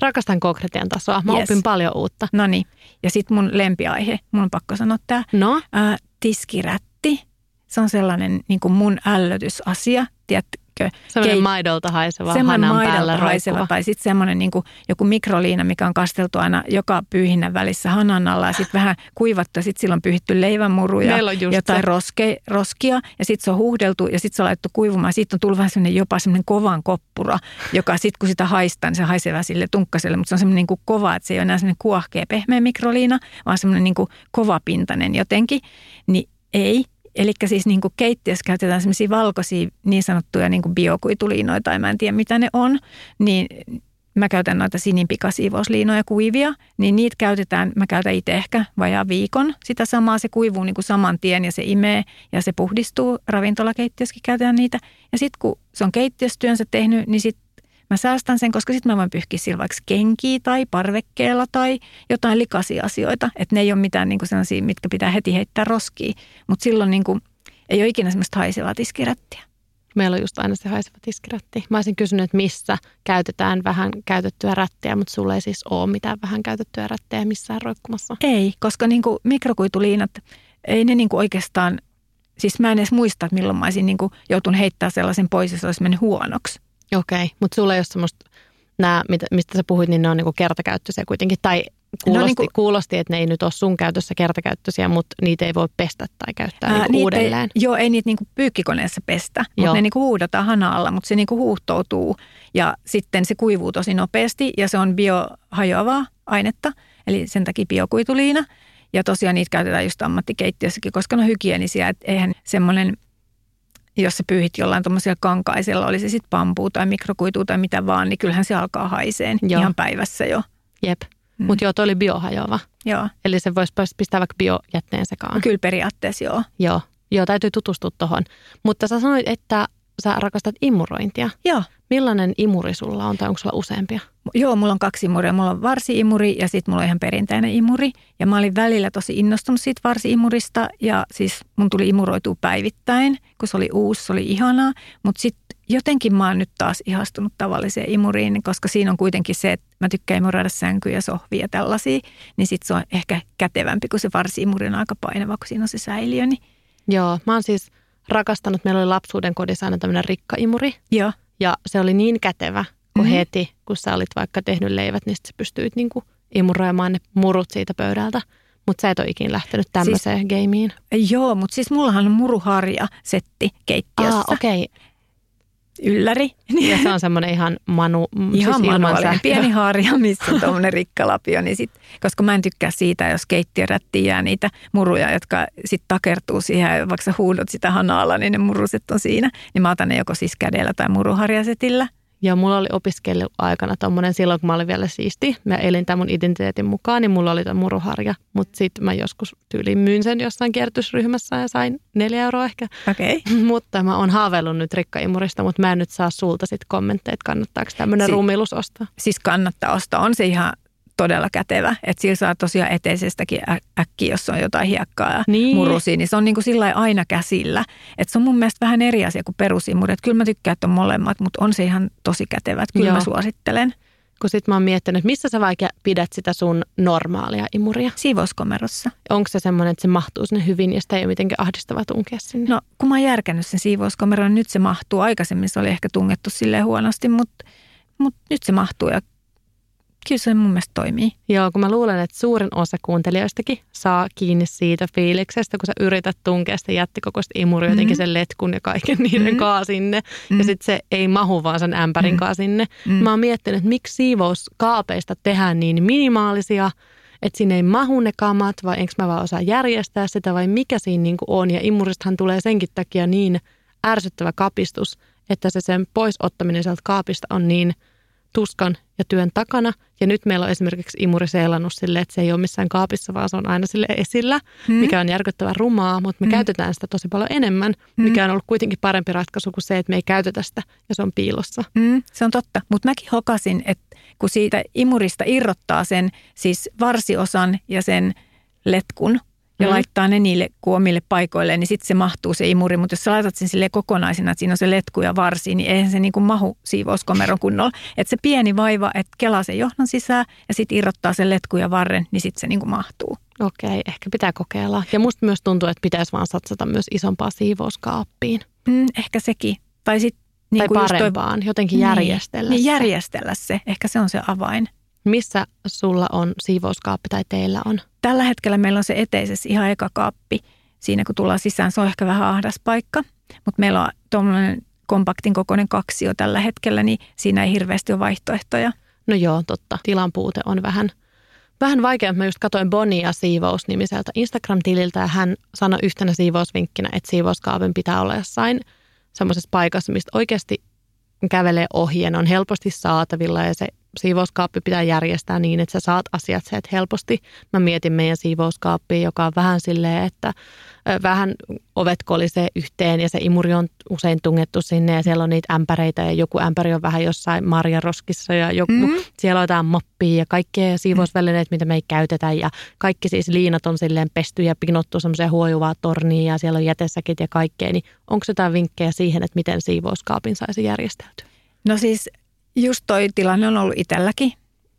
Speaker 2: Rakastan konkretian tasoa. Mä yes. opin paljon uutta.
Speaker 3: No niin. Ja sitten mun lempiaihe, mun on pakko sanoa tämä.
Speaker 2: No?
Speaker 3: Ää, tiskirätti. Se on sellainen niin kuin mun ällötysasia. Tiedätkö,
Speaker 2: Semmoinen maidolta haiseva,
Speaker 3: semmoinen
Speaker 2: hanan
Speaker 3: maidolta
Speaker 2: päällä
Speaker 3: haiseva,
Speaker 2: roikkuva.
Speaker 3: tai sitten semmoinen niin kuin joku mikroliina, mikä on kasteltu aina joka pyyhinnän välissä hanan alla ja sitten vähän kuivattu ja sitten sillä on pyyhitty leivänmuruja, jotain
Speaker 2: se.
Speaker 3: roske, roskia ja sitten se on huuhdeltu ja sitten se on laitettu kuivumaan. Siitä on tullut vähän semmoinen jopa semmoinen kovan koppura, joka sitten kun sitä haistaa, niin se haisee vähän sille tunkkaselle, mutta se on semmoinen niin kuin kova, että se ei ole enää semmoinen kuohkea pehmeä mikroliina, vaan semmoinen niin kuin kovapintainen jotenkin. Niin ei, Eli siis niin kuin keittiössä käytetään semmoisia valkoisia niin sanottuja niin kuin biokuituliinoja tai mä en tiedä mitä ne on, niin mä käytän noita sininpikasiivousliinoja kuivia, niin niitä käytetään, mä käytän itse ehkä vajaa viikon. Sitä samaa, se kuivuu niin kuin saman tien ja se imee ja se puhdistuu. Ravintolakeittiössäkin käytetään niitä. Ja sitten kun se on keittiössä työnsä tehnyt, niin sitten mä säästän sen, koska sitten mä voin pyyhkiä sillä vaikka kenkiä tai parvekkeella tai jotain likaisia asioita. Että ne ei ole mitään niin kuin sellaisia, mitkä pitää heti heittää roskiin. Mutta silloin niin kuin, ei ole ikinä semmoista haisevaa tiskirättiä.
Speaker 2: Meillä on just aina se haiseva tiskirätti. Mä olisin kysynyt, että missä käytetään vähän käytettyä rättiä, mutta sulla ei siis ole mitään vähän käytettyä rättiä missään roikkumassa.
Speaker 3: Ei, koska niin kuin mikrokuituliinat, ei ne niin kuin oikeastaan, siis mä en edes muista, että milloin mä olisin niin kuin joutunut heittää sellaisen pois, jos se olisi mennyt huonoksi.
Speaker 2: Okei, mutta sulla ei ole semmoista, nämä, mistä sä puhuit, niin ne on niinku kertakäyttöisiä kuitenkin. Tai kuulosti,
Speaker 3: niinku-
Speaker 2: kuulosti, että ne ei nyt ole sun käytössä kertakäyttöisiä, mutta niitä ei voi pestä tai käyttää
Speaker 3: Ää,
Speaker 2: niinku
Speaker 3: niitä
Speaker 2: uudelleen.
Speaker 3: Ei, joo, ei niitä niinku pyykkikoneessa pestä, mutta ne niinku huudataan hana alla, mutta se niinku huuhtoutuu ja sitten se kuivuu tosi nopeasti ja se on biohajoavaa ainetta, eli sen takia biokuituliina. Ja tosiaan niitä käytetään just ammattikeittiössäkin, koska ne on hygienisiä, että eihän semmoinen, jos sä pyyhit jollain tuommoisella kankaisella, oli se sitten pampuu tai mikrokuitu tai mitä vaan, niin kyllähän se alkaa haiseen
Speaker 2: Joo.
Speaker 3: ihan päivässä jo.
Speaker 2: Jep.
Speaker 3: Mm.
Speaker 2: Mutta joo, toi oli biohajoava.
Speaker 3: Joo,
Speaker 2: Eli se voisi pistää vaikka biojätteen sekaan.
Speaker 3: kyllä periaatteessa joo.
Speaker 2: Joo. Joo, täytyy tutustua tuohon. Mutta sä sanoit, että sä rakastat imurointia.
Speaker 3: Joo.
Speaker 2: Millainen imuri sulla on tai onko sulla useampia?
Speaker 3: Joo, mulla on kaksi imuria. Mulla on varsi-imuri ja sitten mulla on ihan perinteinen imuri. Ja mä olin välillä tosi innostunut siitä varsi-imurista ja siis mun tuli imuroitua päivittäin, kun se oli uusi, se oli ihanaa. Mutta sitten jotenkin mä oon nyt taas ihastunut tavalliseen imuriin, koska siinä on kuitenkin se, että mä tykkään imuroida sänkyjä, sohvia ja tällaisia. Niin sitten se on ehkä kätevämpi, kun se varsi-imuri on aika painava, kun siinä on se säiliö. Niin
Speaker 2: Joo, mä oon siis rakastanut, meillä oli lapsuuden kodissa aina tämmöinen rikkaimuri.
Speaker 3: joo,
Speaker 2: Ja se oli niin kätevä, kun
Speaker 3: Mhm.
Speaker 2: mm-hmm. heti, kun sä olit vaikka tehnyt leivät, niin sit sä pystyit niinku imuroimaan ne murut siitä pöydältä. Mutta sä et ole ikinä lähtenyt tämmöiseen siis... gameiin.
Speaker 3: joo mutta siis mullahan on muruharja setti keittiössä.
Speaker 2: Ah, okei. Okay.
Speaker 3: Ylläri.
Speaker 2: Ja se on semmoinen ihan manu,
Speaker 3: Ihan
Speaker 2: siis
Speaker 3: manuaalinen pieni harja, missä on tuommoinen rikkalapio, niin sit, koska mä en tykkää siitä, jos keittiörättiin jää niitä muruja, jotka sitten takertuu siihen, vaikka sä huudot sitä hanaalla, niin ne muruset on siinä, niin mä otan ne joko siis kädellä tai muruharjasetillä.
Speaker 2: Ja mulla oli opiskeluaikana tommonen silloin, kun mä olin vielä siisti. Mä elin tämän mun identiteetin mukaan, niin mulla oli tämä muruharja. Mutta sitten mä joskus tyyliin myin sen jossain kierrätysryhmässä ja sain neljä euroa ehkä.
Speaker 3: Okei. Okay.
Speaker 2: mutta mä oon haaveillut nyt rikkaimurista, mutta mä en nyt saa sulta sit kommentteja, että kannattaako tämmöinen
Speaker 3: Si-
Speaker 2: rumilus ostaa.
Speaker 3: Siis kannattaa ostaa, on se ihan todella kätevä. Että sillä saa tosiaan eteisestäkin äkkiä, jos on jotain hiekkaa ja
Speaker 2: Niin.
Speaker 3: murusia, niin se on niin kuin sillä aina käsillä. Että se on mun mielestä vähän eri asia kuin perusimuri. Että kyllä mä tykkään, että on molemmat, mutta on se ihan tosi kätevä. Että kyllä
Speaker 2: Joo.
Speaker 3: mä suosittelen.
Speaker 2: Kun sit mä oon miettinyt, että missä sä vaikka pidät sitä sun normaalia imuria.
Speaker 3: Siivouskomerossa.
Speaker 2: Onko se semmoinen, että se mahtuu sinne hyvin ja sitä ei ole mitenkään ahdistavaa tunkea sinne?
Speaker 3: No, kun mä oon järkännyt sen siivouskomeron, niin nyt se mahtuu. Aikaisemmin se oli ehkä tungettu silleen huonosti, mutta, mutta nyt se mahtuu ja Kyllä se mun mielestä toimii.
Speaker 2: Joo, kun mä luulen, että suurin osa kuuntelijoistakin saa kiinni siitä fiiliksestä, kun sä yrität tunkea sitä jättikokoista imuria mm-hmm. jotenkin sen letkun ja kaiken niiden mm-hmm. kaa sinne. Mm-hmm. Ja sitten se ei mahu vaan sen ämpärin mm-hmm. kaa sinne. Mm-hmm. Mä oon miettinyt, että miksi siivouskaapeista tehdään niin minimaalisia, että sinne ei mahu ne kamat vai enkö mä vaan osaa järjestää sitä vai mikä siinä niin on. Ja imuristahan tulee senkin takia niin ärsyttävä kapistus, että se sen pois ottaminen sieltä kaapista on niin – tuskan ja työn takana. Ja nyt meillä on esimerkiksi imuri seilannut sille, että se ei ole missään kaapissa, vaan se on aina sille esillä, hmm. mikä on järkyttävän rumaa, mutta me hmm. käytetään sitä tosi paljon enemmän, hmm. mikä on ollut kuitenkin parempi ratkaisu kuin se, että me ei käytetä sitä ja se on piilossa.
Speaker 3: Hmm. Se on totta, mutta mäkin hokasin, että kun siitä imurista irrottaa sen siis varsiosan ja sen letkun, ja mm. laittaa ne niille kuomille paikoille, niin sitten se mahtuu se imuri. Mutta jos sä laitat sen sille kokonaisena, että siinä on se letku ja varsi, niin eihän se niinku mahu siivouskomeron kunnolla. Että se pieni vaiva, että kelaa sen johdon sisään ja sitten irrottaa sen letku ja varren, niin sitten se niinku mahtuu.
Speaker 2: Okei, ehkä pitää kokeilla. Ja musta myös tuntuu, että pitäisi vaan satsata myös isompaa siivouskaappiin.
Speaker 3: Mm, ehkä sekin. Tai sitten
Speaker 2: niin tai parempaan, toi, jotenkin niin, järjestellä
Speaker 3: niin, järjestellä se. Ehkä se on se avain.
Speaker 2: Missä sulla on siivouskaappi tai teillä on?
Speaker 3: Tällä hetkellä meillä on se eteisessä ihan eka kaappi. Siinä kun tullaan sisään, se on ehkä vähän ahdas paikka. Mutta meillä on tuommoinen kompaktin kokoinen kaksio tällä hetkellä, niin siinä ei hirveästi ole vaihtoehtoja.
Speaker 2: No joo, totta. Tilan puute on vähän, vähän vaikea. Mä just katsoin Bonia siivous-nimiseltä Instagram-tililtä ja hän sanoi yhtenä siivousvinkkinä, että siivouskaapin pitää olla jossain semmoisessa paikassa, mistä oikeasti kävelee ohi ja ne on helposti saatavilla ja se siivouskaappi pitää järjestää niin, että sä saat asiat sieltä helposti. Mä mietin meidän siivouskaappia, joka on vähän silleen, että vähän ovet kolisee yhteen ja se imuri on usein tungettu sinne ja siellä on niitä ämpäreitä ja joku ämpäri on vähän jossain marjaroskissa ja joku, mm-hmm. siellä on jotain moppia ja kaikkea siivousvälineet, mitä me ei käytetä ja kaikki siis liinat on silleen pesty ja pinottu semmoiseen huojuvaa torniin ja siellä on jätesäkit ja kaikkea, niin onko jotain vinkkejä siihen, että miten siivouskaapin saisi järjestäytyä?
Speaker 3: No siis just toi tilanne on ollut itselläkin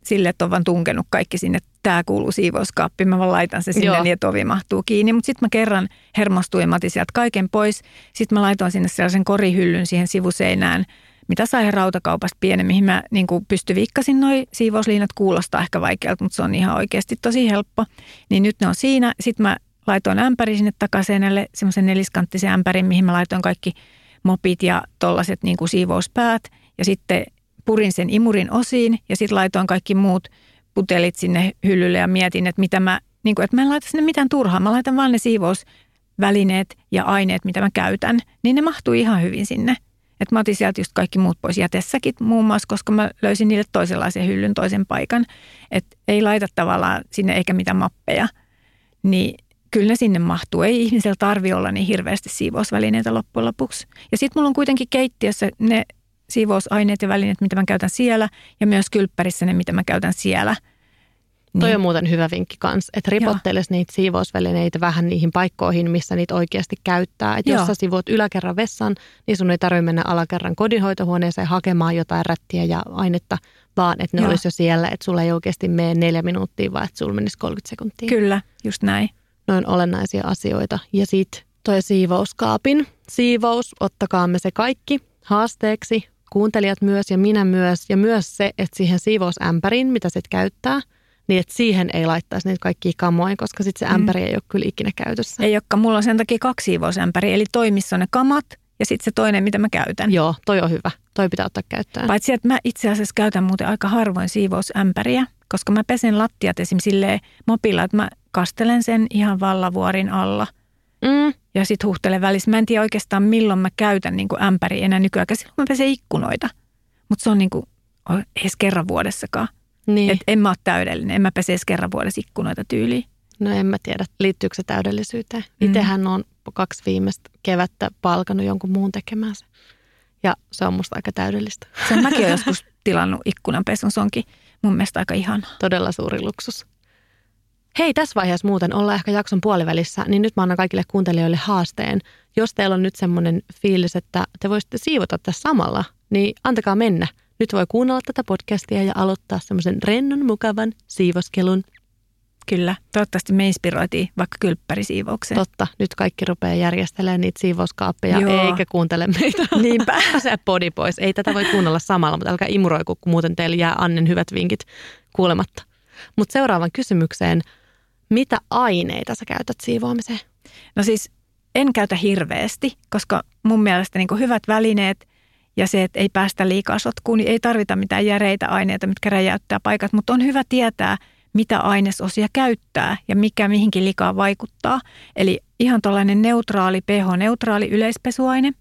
Speaker 3: sille, että on vaan tunkenut kaikki sinne, tämä kuuluu siivouskaappiin, mä vaan laitan se sinne Joo. niin, että ovi mahtuu kiinni. Mutta sitten mä kerran hermostuin mä otin sieltä kaiken pois. Sitten mä laitoin sinne sellaisen korihyllyn siihen sivuseinään, mitä sai rautakaupasta pienen, mihin mä niin pystyviikkasin noi siivousliinat. Kuulostaa ehkä vaikealta, mutta se on ihan oikeasti tosi helppo. Niin nyt ne on siinä. Sitten mä laitoin ämpäri sinne takaseinälle, semmoisen neliskanttisen ämpärin, mihin mä laitoin kaikki mopit ja tollaset niin siivouspäät. Ja sitten purin sen imurin osiin ja sitten laitoin kaikki muut putelit sinne hyllylle ja mietin, että mitä mä, niin kuin, että mä en laita sinne mitään turhaa. Mä laitan vaan ne siivousvälineet ja aineet, mitä mä käytän, niin ne mahtuu ihan hyvin sinne. että mä otin sieltä just kaikki muut pois jätessäkin muun muassa, koska mä löysin niille toisenlaisen hyllyn toisen paikan. Että ei laita tavallaan sinne eikä mitään mappeja. Niin kyllä ne sinne mahtuu. Ei ihmisellä tarvi olla niin hirveästi siivousvälineitä loppujen lopuksi. Ja sitten mulla on kuitenkin keittiössä ne siivousaineet ja välineet, mitä mä käytän siellä, ja myös kylppärissä ne, mitä mä käytän siellä.
Speaker 2: Niin. Toi on muuten hyvä vinkki kanssa, että ripottelisi niitä siivousvälineitä vähän niihin paikkoihin, missä niitä oikeasti käyttää. Että jos sä sivuot yläkerran vessan, niin sun ei tarvitse mennä alakerran kodinhoitohuoneeseen hakemaan jotain rättiä ja ainetta, vaan että ne Joo. olisi jo siellä, että sulla ei oikeasti mene neljä minuuttia, vaan että sulla menisi 30 sekuntia.
Speaker 3: Kyllä, just näin.
Speaker 2: Noin olennaisia asioita. Ja sitten toi siivouskaapin siivous, ottakaamme se kaikki haasteeksi kuuntelijat myös ja minä myös. Ja myös se, että siihen siivousämpäriin, mitä sit käyttää, niin että siihen ei laittaisi niitä kaikkia kamoja, koska sitten se mm. ämpäri mm. ei ole kyllä ikinä käytössä.
Speaker 3: Ei olekaan. Mulla on sen takia kaksi siivousämpäriä, eli toi, missä on ne kamat ja sitten se toinen, mitä mä käytän.
Speaker 2: Joo, toi on hyvä. Toi pitää ottaa käyttöön.
Speaker 3: Paitsi, että mä itse asiassa käytän muuten aika harvoin siivousämpäriä, koska mä pesen lattiat esim. silleen mopilla, että mä kastelen sen ihan vallavuorin alla. Mm ja sitten huhtelen välissä. Mä en tiedä oikeastaan milloin mä käytän niin kuin ämpäri enää nykyään. Silloin mä pesen ikkunoita. Mutta se on niin kuin, edes kerran vuodessakaan. Niin. Et en mä ole täydellinen. En mä pese edes kerran vuodessa ikkunoita tyyliin.
Speaker 2: No en mä tiedä, liittyykö se täydellisyyteen. Mm. Itsehän on kaksi viimeistä kevättä palkannut jonkun muun tekemään se. Ja se on musta aika täydellistä.
Speaker 3: Sen mäkin olen joskus tilannut ikkunanpesun. Se onkin mun mielestä aika ihana.
Speaker 2: Todella suuri luksus. Hei, tässä vaiheessa muuten ollaan ehkä jakson puolivälissä, niin nyt mä annan kaikille kuuntelijoille haasteen. Jos teillä on nyt semmoinen fiilis, että te voisitte siivota tässä samalla, niin antakaa mennä. Nyt voi kuunnella tätä podcastia ja aloittaa semmoisen rennon, mukavan siivoskelun.
Speaker 3: Kyllä, toivottavasti me inspiroitiin vaikka kylppärisiivoukseen.
Speaker 2: Totta, nyt kaikki rupeaa järjestelemään niitä siivouskaappeja,
Speaker 3: Joo.
Speaker 2: eikä kuuntele meitä.
Speaker 3: Niinpä.
Speaker 2: Se podi pois. Ei tätä voi kuunnella samalla, mutta älkää imuroiku, kun muuten teille jää Annen hyvät vinkit kuulematta. Mutta seuraavan kysymykseen, mitä aineita sä käytät siivoamiseen?
Speaker 3: No siis en käytä hirveästi, koska mun mielestä niin hyvät välineet ja se, että ei päästä liikaa sotkuun, niin ei tarvita mitään järeitä aineita, mitkä räjäyttää paikat, mutta on hyvä tietää, mitä ainesosia käyttää ja mikä mihinkin likaa vaikuttaa. Eli ihan tuollainen neutraali pH-neutraali yleispesuaine,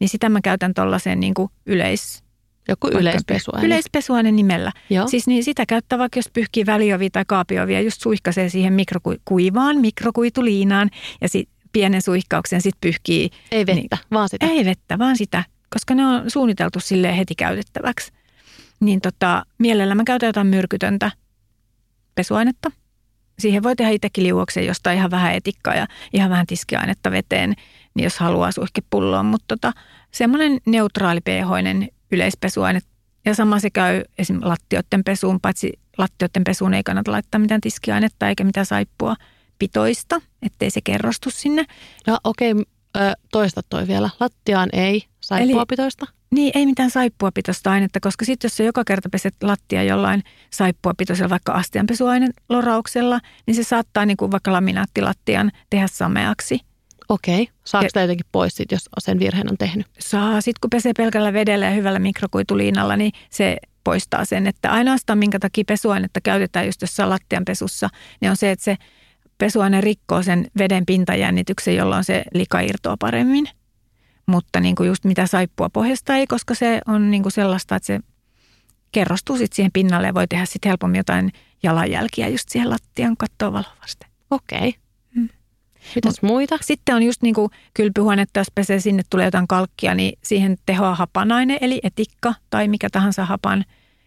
Speaker 3: niin sitä mä käytän tuollaiseen niin yleis,
Speaker 2: Joku yleispesuaine.
Speaker 3: Yleispesuaine nimellä.
Speaker 2: Joo.
Speaker 3: Siis niin sitä käyttää vaikka jos pyyhkii väliovia tai kaapiovia, just suihkaisee siihen mikrokuivaan mikrokuituliinaan ja sit pienen suihkauksen sitten pyyhkii.
Speaker 2: Ei vettä, niin, vaan sitä.
Speaker 3: Ei vettä, vaan sitä, koska ne on suunniteltu sille heti käytettäväksi. Niin tota, mielellä mä käytän jotain myrkytöntä pesuainetta. Siihen voi tehdä itsekin liuoksen jostain ihan vähän etikkaa ja ihan vähän tiskiainetta veteen, niin jos haluaa suihkepulloon. Mutta tota, semmoinen neutraali pH-inen yleispesuaine. Ja sama se käy esim. lattioiden pesuun, paitsi lattioiden pesuun ei kannata laittaa mitään tiskiainetta eikä mitään saippua pitoista, ettei se kerrostu sinne.
Speaker 2: No okei, okay, toista toi vielä. Lattiaan ei saippua pitoista.
Speaker 3: Niin, ei mitään saippuapitoista ainetta, koska sitten jos sä joka kerta peset lattia jollain saippuapitoisella, vaikka astianpesuaine lorauksella, niin se saattaa niin kuin vaikka laminaattilattian tehdä sameaksi.
Speaker 2: Okei. Saako sitä jotenkin pois sit, jos sen virheen on tehnyt?
Speaker 3: Saa. Sitten kun pesee pelkällä vedellä ja hyvällä mikrokuituliinalla, niin se poistaa sen, että ainoastaan minkä takia pesuainetta käytetään just jossain lattianpesussa, niin on se, että se pesuaine rikkoo sen veden pintajännityksen, jolloin se lika irtoaa paremmin. Mutta niin kuin just mitä saippua pohjasta ei, koska se on niin kuin sellaista, että se kerrostuu sitten siihen pinnalle ja voi tehdä sitten helpommin jotain jalanjälkiä just siihen lattian kattoa valovasti.
Speaker 2: Okei. Mitäs muita?
Speaker 3: Sitten on just niin kuin kylpyhuonetta, jos pesee sinne tulee jotain kalkkia, niin siihen tehoa hapanaine, eli etikka tai mikä tahansa hapan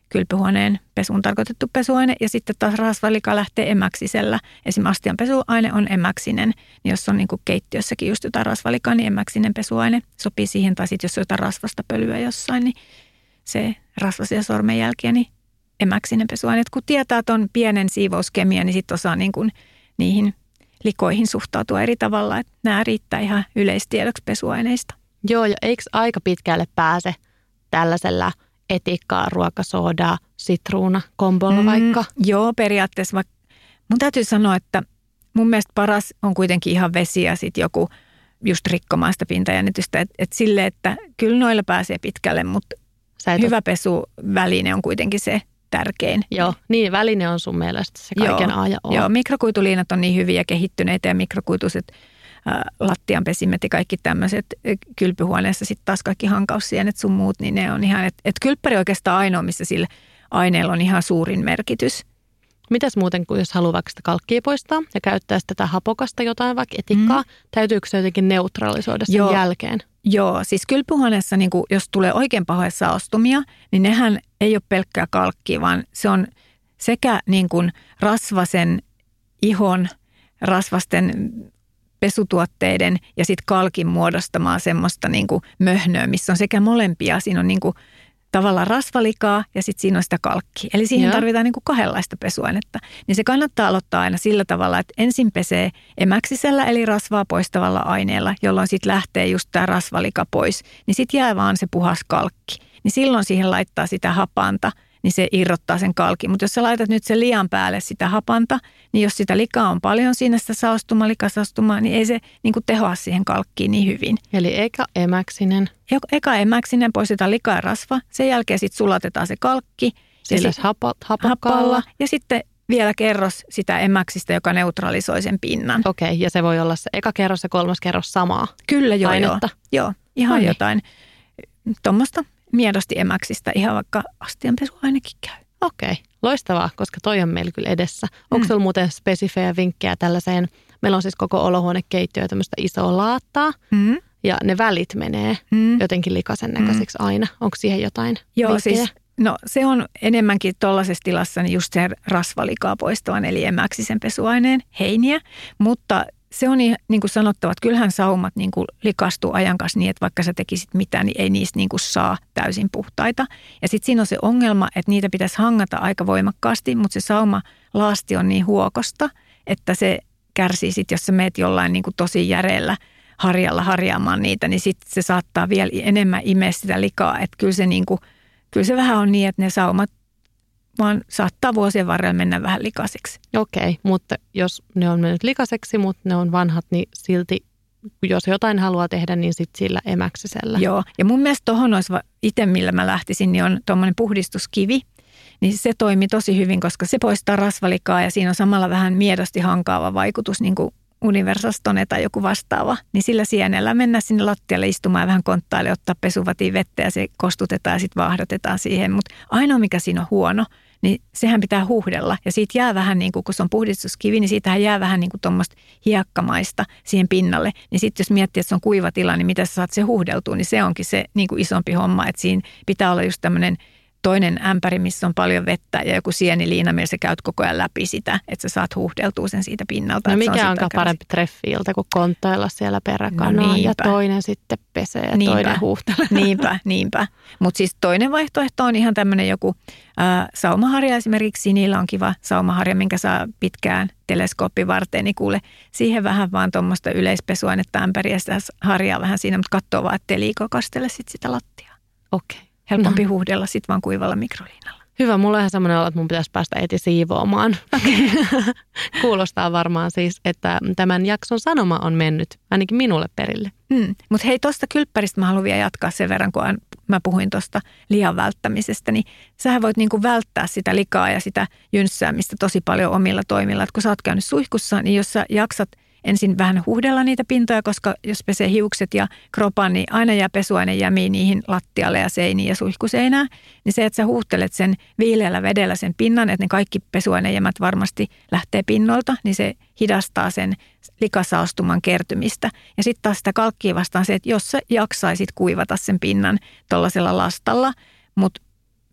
Speaker 3: kylpyhuoneen pesuun tarkoitettu pesuaine. Ja sitten taas rasvalika lähtee emäksisellä. Esimerkiksi astian pesuaine on emäksinen. Niin jos on niin kuin keittiössäkin just jotain rasvalikaa, niin emäksinen pesuaine sopii siihen. Tai sitten jos on jotain rasvasta pölyä jossain, niin se rasvasia sormenjälkiä, niin emäksinen pesuaine. Et kun tietää tuon pienen siivouskemia, niin sitten osaa niin kuin niihin likoihin suhtautua eri tavalla. Että nämä riittää ihan yleistiedoksi pesuaineista.
Speaker 2: Joo, ja eikö aika pitkälle pääse tällaisella – etikkaa, ruokasoodaa, sitruuna, kombolla mm, vaikka?
Speaker 3: Joo, periaatteessa. Vaikka, mun täytyy sanoa, että mun mielestä paras on kuitenkin ihan vesi ja sitten joku just rikkomaan sitä pintajännitystä. Että et sille, että kyllä noilla pääsee pitkälle, mutta hyvä pesuväline on kuitenkin se tärkein.
Speaker 2: Joo, niin väline on sun mielestä se kaiken
Speaker 3: joo,
Speaker 2: A ja O.
Speaker 3: Joo, mikrokuituliinat on niin hyviä kehittyneitä ja mikrokuituiset lattianpesimet ja kaikki tämmöiset kylpyhuoneessa sitten taas kaikki hankaussienet sun muut, niin ne on ihan, että et kylppäri oikeastaan ainoa, missä sillä aineella on ihan suurin merkitys.
Speaker 2: Mitäs muuten, kun jos haluaa vaikka sitä kalkkia poistaa ja käyttää sitä tätä hapokasta jotain, vaikka etikkaa, mm. täytyykö se jotenkin neutralisoida sen
Speaker 3: Joo.
Speaker 2: jälkeen?
Speaker 3: Joo, siis kylpyhuoneessa, niin jos tulee oikein pahoja saostumia, niin nehän ei ole pelkkää kalkkia, vaan se on sekä niin kuin rasvasen ihon, rasvasten pesutuotteiden ja sitten kalkin muodostamaa semmoista niin kuin möhnöä, missä on sekä molempia. Siinä on niin kuin tavallaan rasvalikaa ja sitten siinä on sitä kalkkia. Eli siihen Joo. tarvitaan niin kuin kahdenlaista pesuainetta. Niin se kannattaa aloittaa aina sillä tavalla, että ensin pesee emäksisellä eli rasvaa poistavalla aineella, jolloin sitten lähtee just tämä rasvalika pois. Niin sitten jää vaan se puhas kalkki. Niin silloin siihen laittaa sitä hapanta – niin se irrottaa sen kalkin. Mutta jos sä laitat nyt sen lian päälle sitä hapanta, niin jos sitä likaa on paljon siinä sitä saostumaa, likasaustumaa, niin ei se niin kuin tehoa siihen kalkkiin niin hyvin.
Speaker 2: Eli eka emäksinen.
Speaker 3: Eka emäksinen, poistetaan lika ja rasva. Sen jälkeen sitten sulatetaan se kalkki.
Speaker 2: Sillä sit, hapo, hapokalla.
Speaker 3: Ja sitten vielä kerros sitä emäksistä, joka neutralisoi sen pinnan.
Speaker 2: Okei, okay, ja se voi olla se eka kerros ja kolmas kerros samaa
Speaker 3: Kyllä joo,
Speaker 2: ainetta.
Speaker 3: joo. Joo, ihan Noniin. jotain tuommoista miedosti emäksistä ihan vaikka astianpesuainekin käy.
Speaker 2: Okei, loistavaa, koska toi on meillä kyllä edessä. Onko mm. muuten spesifejä vinkkejä tällaiseen? Meillä on siis koko olohuonekeittiö ja tämmöistä isoa laattaa. Mm. Ja ne välit menee mm. jotenkin likaisen näköiseksi mm. aina. Onko siihen jotain
Speaker 3: Joo,
Speaker 2: vinkkejä?
Speaker 3: siis No se on enemmänkin tuollaisessa tilassa niin just sen rasvalikaa poistavan eli emäksisen pesuaineen heiniä, mutta se on niin kuin sanottava, että kyllähän saumat niin kuin likastuu ajan kanssa niin, että vaikka sä tekisit mitään, niin ei niistä niin kuin saa täysin puhtaita. Ja sitten siinä on se ongelma, että niitä pitäisi hangata aika voimakkaasti, mutta se sauma laasti on niin huokosta, että se kärsii sitten, jos sä meet jollain niin kuin tosi järeellä harjalla harjaamaan niitä, niin sitten se saattaa vielä enemmän imeä sitä likaa. Että kyllä se, niin kuin, kyllä se vähän on niin, että ne saumat vaan saattaa vuosien varrella mennä vähän likaiseksi.
Speaker 2: Okei, okay, mutta jos ne on mennyt likaiseksi, mutta ne on vanhat, niin silti jos jotain haluaa tehdä, niin sitten sillä emäksisellä.
Speaker 3: Joo, ja mun mielestä tuohon olisi itse, millä mä lähtisin, niin on tuommoinen puhdistuskivi. Niin se toimii tosi hyvin, koska se poistaa rasvalikaa ja siinä on samalla vähän miedosti hankaava vaikutus, niin kuin Universastone tai joku vastaava, niin sillä sienellä mennä sinne lattialle istumaan ja vähän konttaille, ottaa pesuvatiin vettä ja se kostutetaan ja sitten vaahdotetaan siihen. Mutta ainoa mikä siinä on huono, niin sehän pitää huhdella. Ja siitä jää vähän niin kuin, kun se on puhdistuskivi, niin siitähän jää vähän niin kuin tuommoista hiekkamaista siihen pinnalle. Niin sitten jos miettii, että se on kuiva tila, niin mitä sä saat se huhdeltua, niin se onkin se niin kuin isompi homma. Että siinä pitää olla just tämmöinen – toinen ämpäri, missä on paljon vettä ja joku sieniliina, millä sä käyt koko ajan läpi sitä, että sä saat huhdeltua sen siitä pinnalta.
Speaker 2: No mikä on parempi treffiiltä kuin konttailla siellä peräkanaa no ja toinen sitten pesee ja niinpä, toinen huuhtelee.
Speaker 3: Niinpä, niinpä. Mutta siis toinen vaihtoehto on ihan tämmöinen joku äh, saumaharja esimerkiksi. Niillä on kiva saumaharja, minkä saa pitkään teleskooppi varten, niin kuule siihen vähän vaan tuommoista yleispesua,ainetta ämpäriä sitä harjaa vähän siinä, mutta katsoo vaan, ettei liikaa kastele sit sitä lattiaa.
Speaker 2: Okei. Okay
Speaker 3: helpompi no. huuhdella sitten vaan kuivalla mikroliinalla.
Speaker 2: Hyvä, mulla on ihan semmoinen olo, että mun pitäisi päästä eti siivoamaan. Okay. Kuulostaa varmaan siis, että tämän jakson sanoma on mennyt ainakin minulle perille.
Speaker 3: Mm. Mutta hei, tuosta kylppäristä mä haluan vielä jatkaa sen verran, kun mä puhuin tuosta lihan välttämisestä. Niin sähän voit niinku välttää sitä likaa ja sitä jynssäämistä tosi paljon omilla toimilla. Et kun sä oot käynyt suihkussa, niin jos sä jaksat – ensin vähän huhdella niitä pintoja, koska jos pesee hiukset ja kropan, niin aina jää pesuaine jämiin niihin lattialle ja seiniin ja suihkuseinään. Niin se, että sä huuhtelet sen viileällä vedellä sen pinnan, että ne kaikki pesuainejämät varmasti lähtee pinnolta, niin se hidastaa sen likasaastuman kertymistä. Ja sitten taas sitä kalkkia vastaan se, että jos sä jaksaisit kuivata sen pinnan tuollaisella lastalla, mutta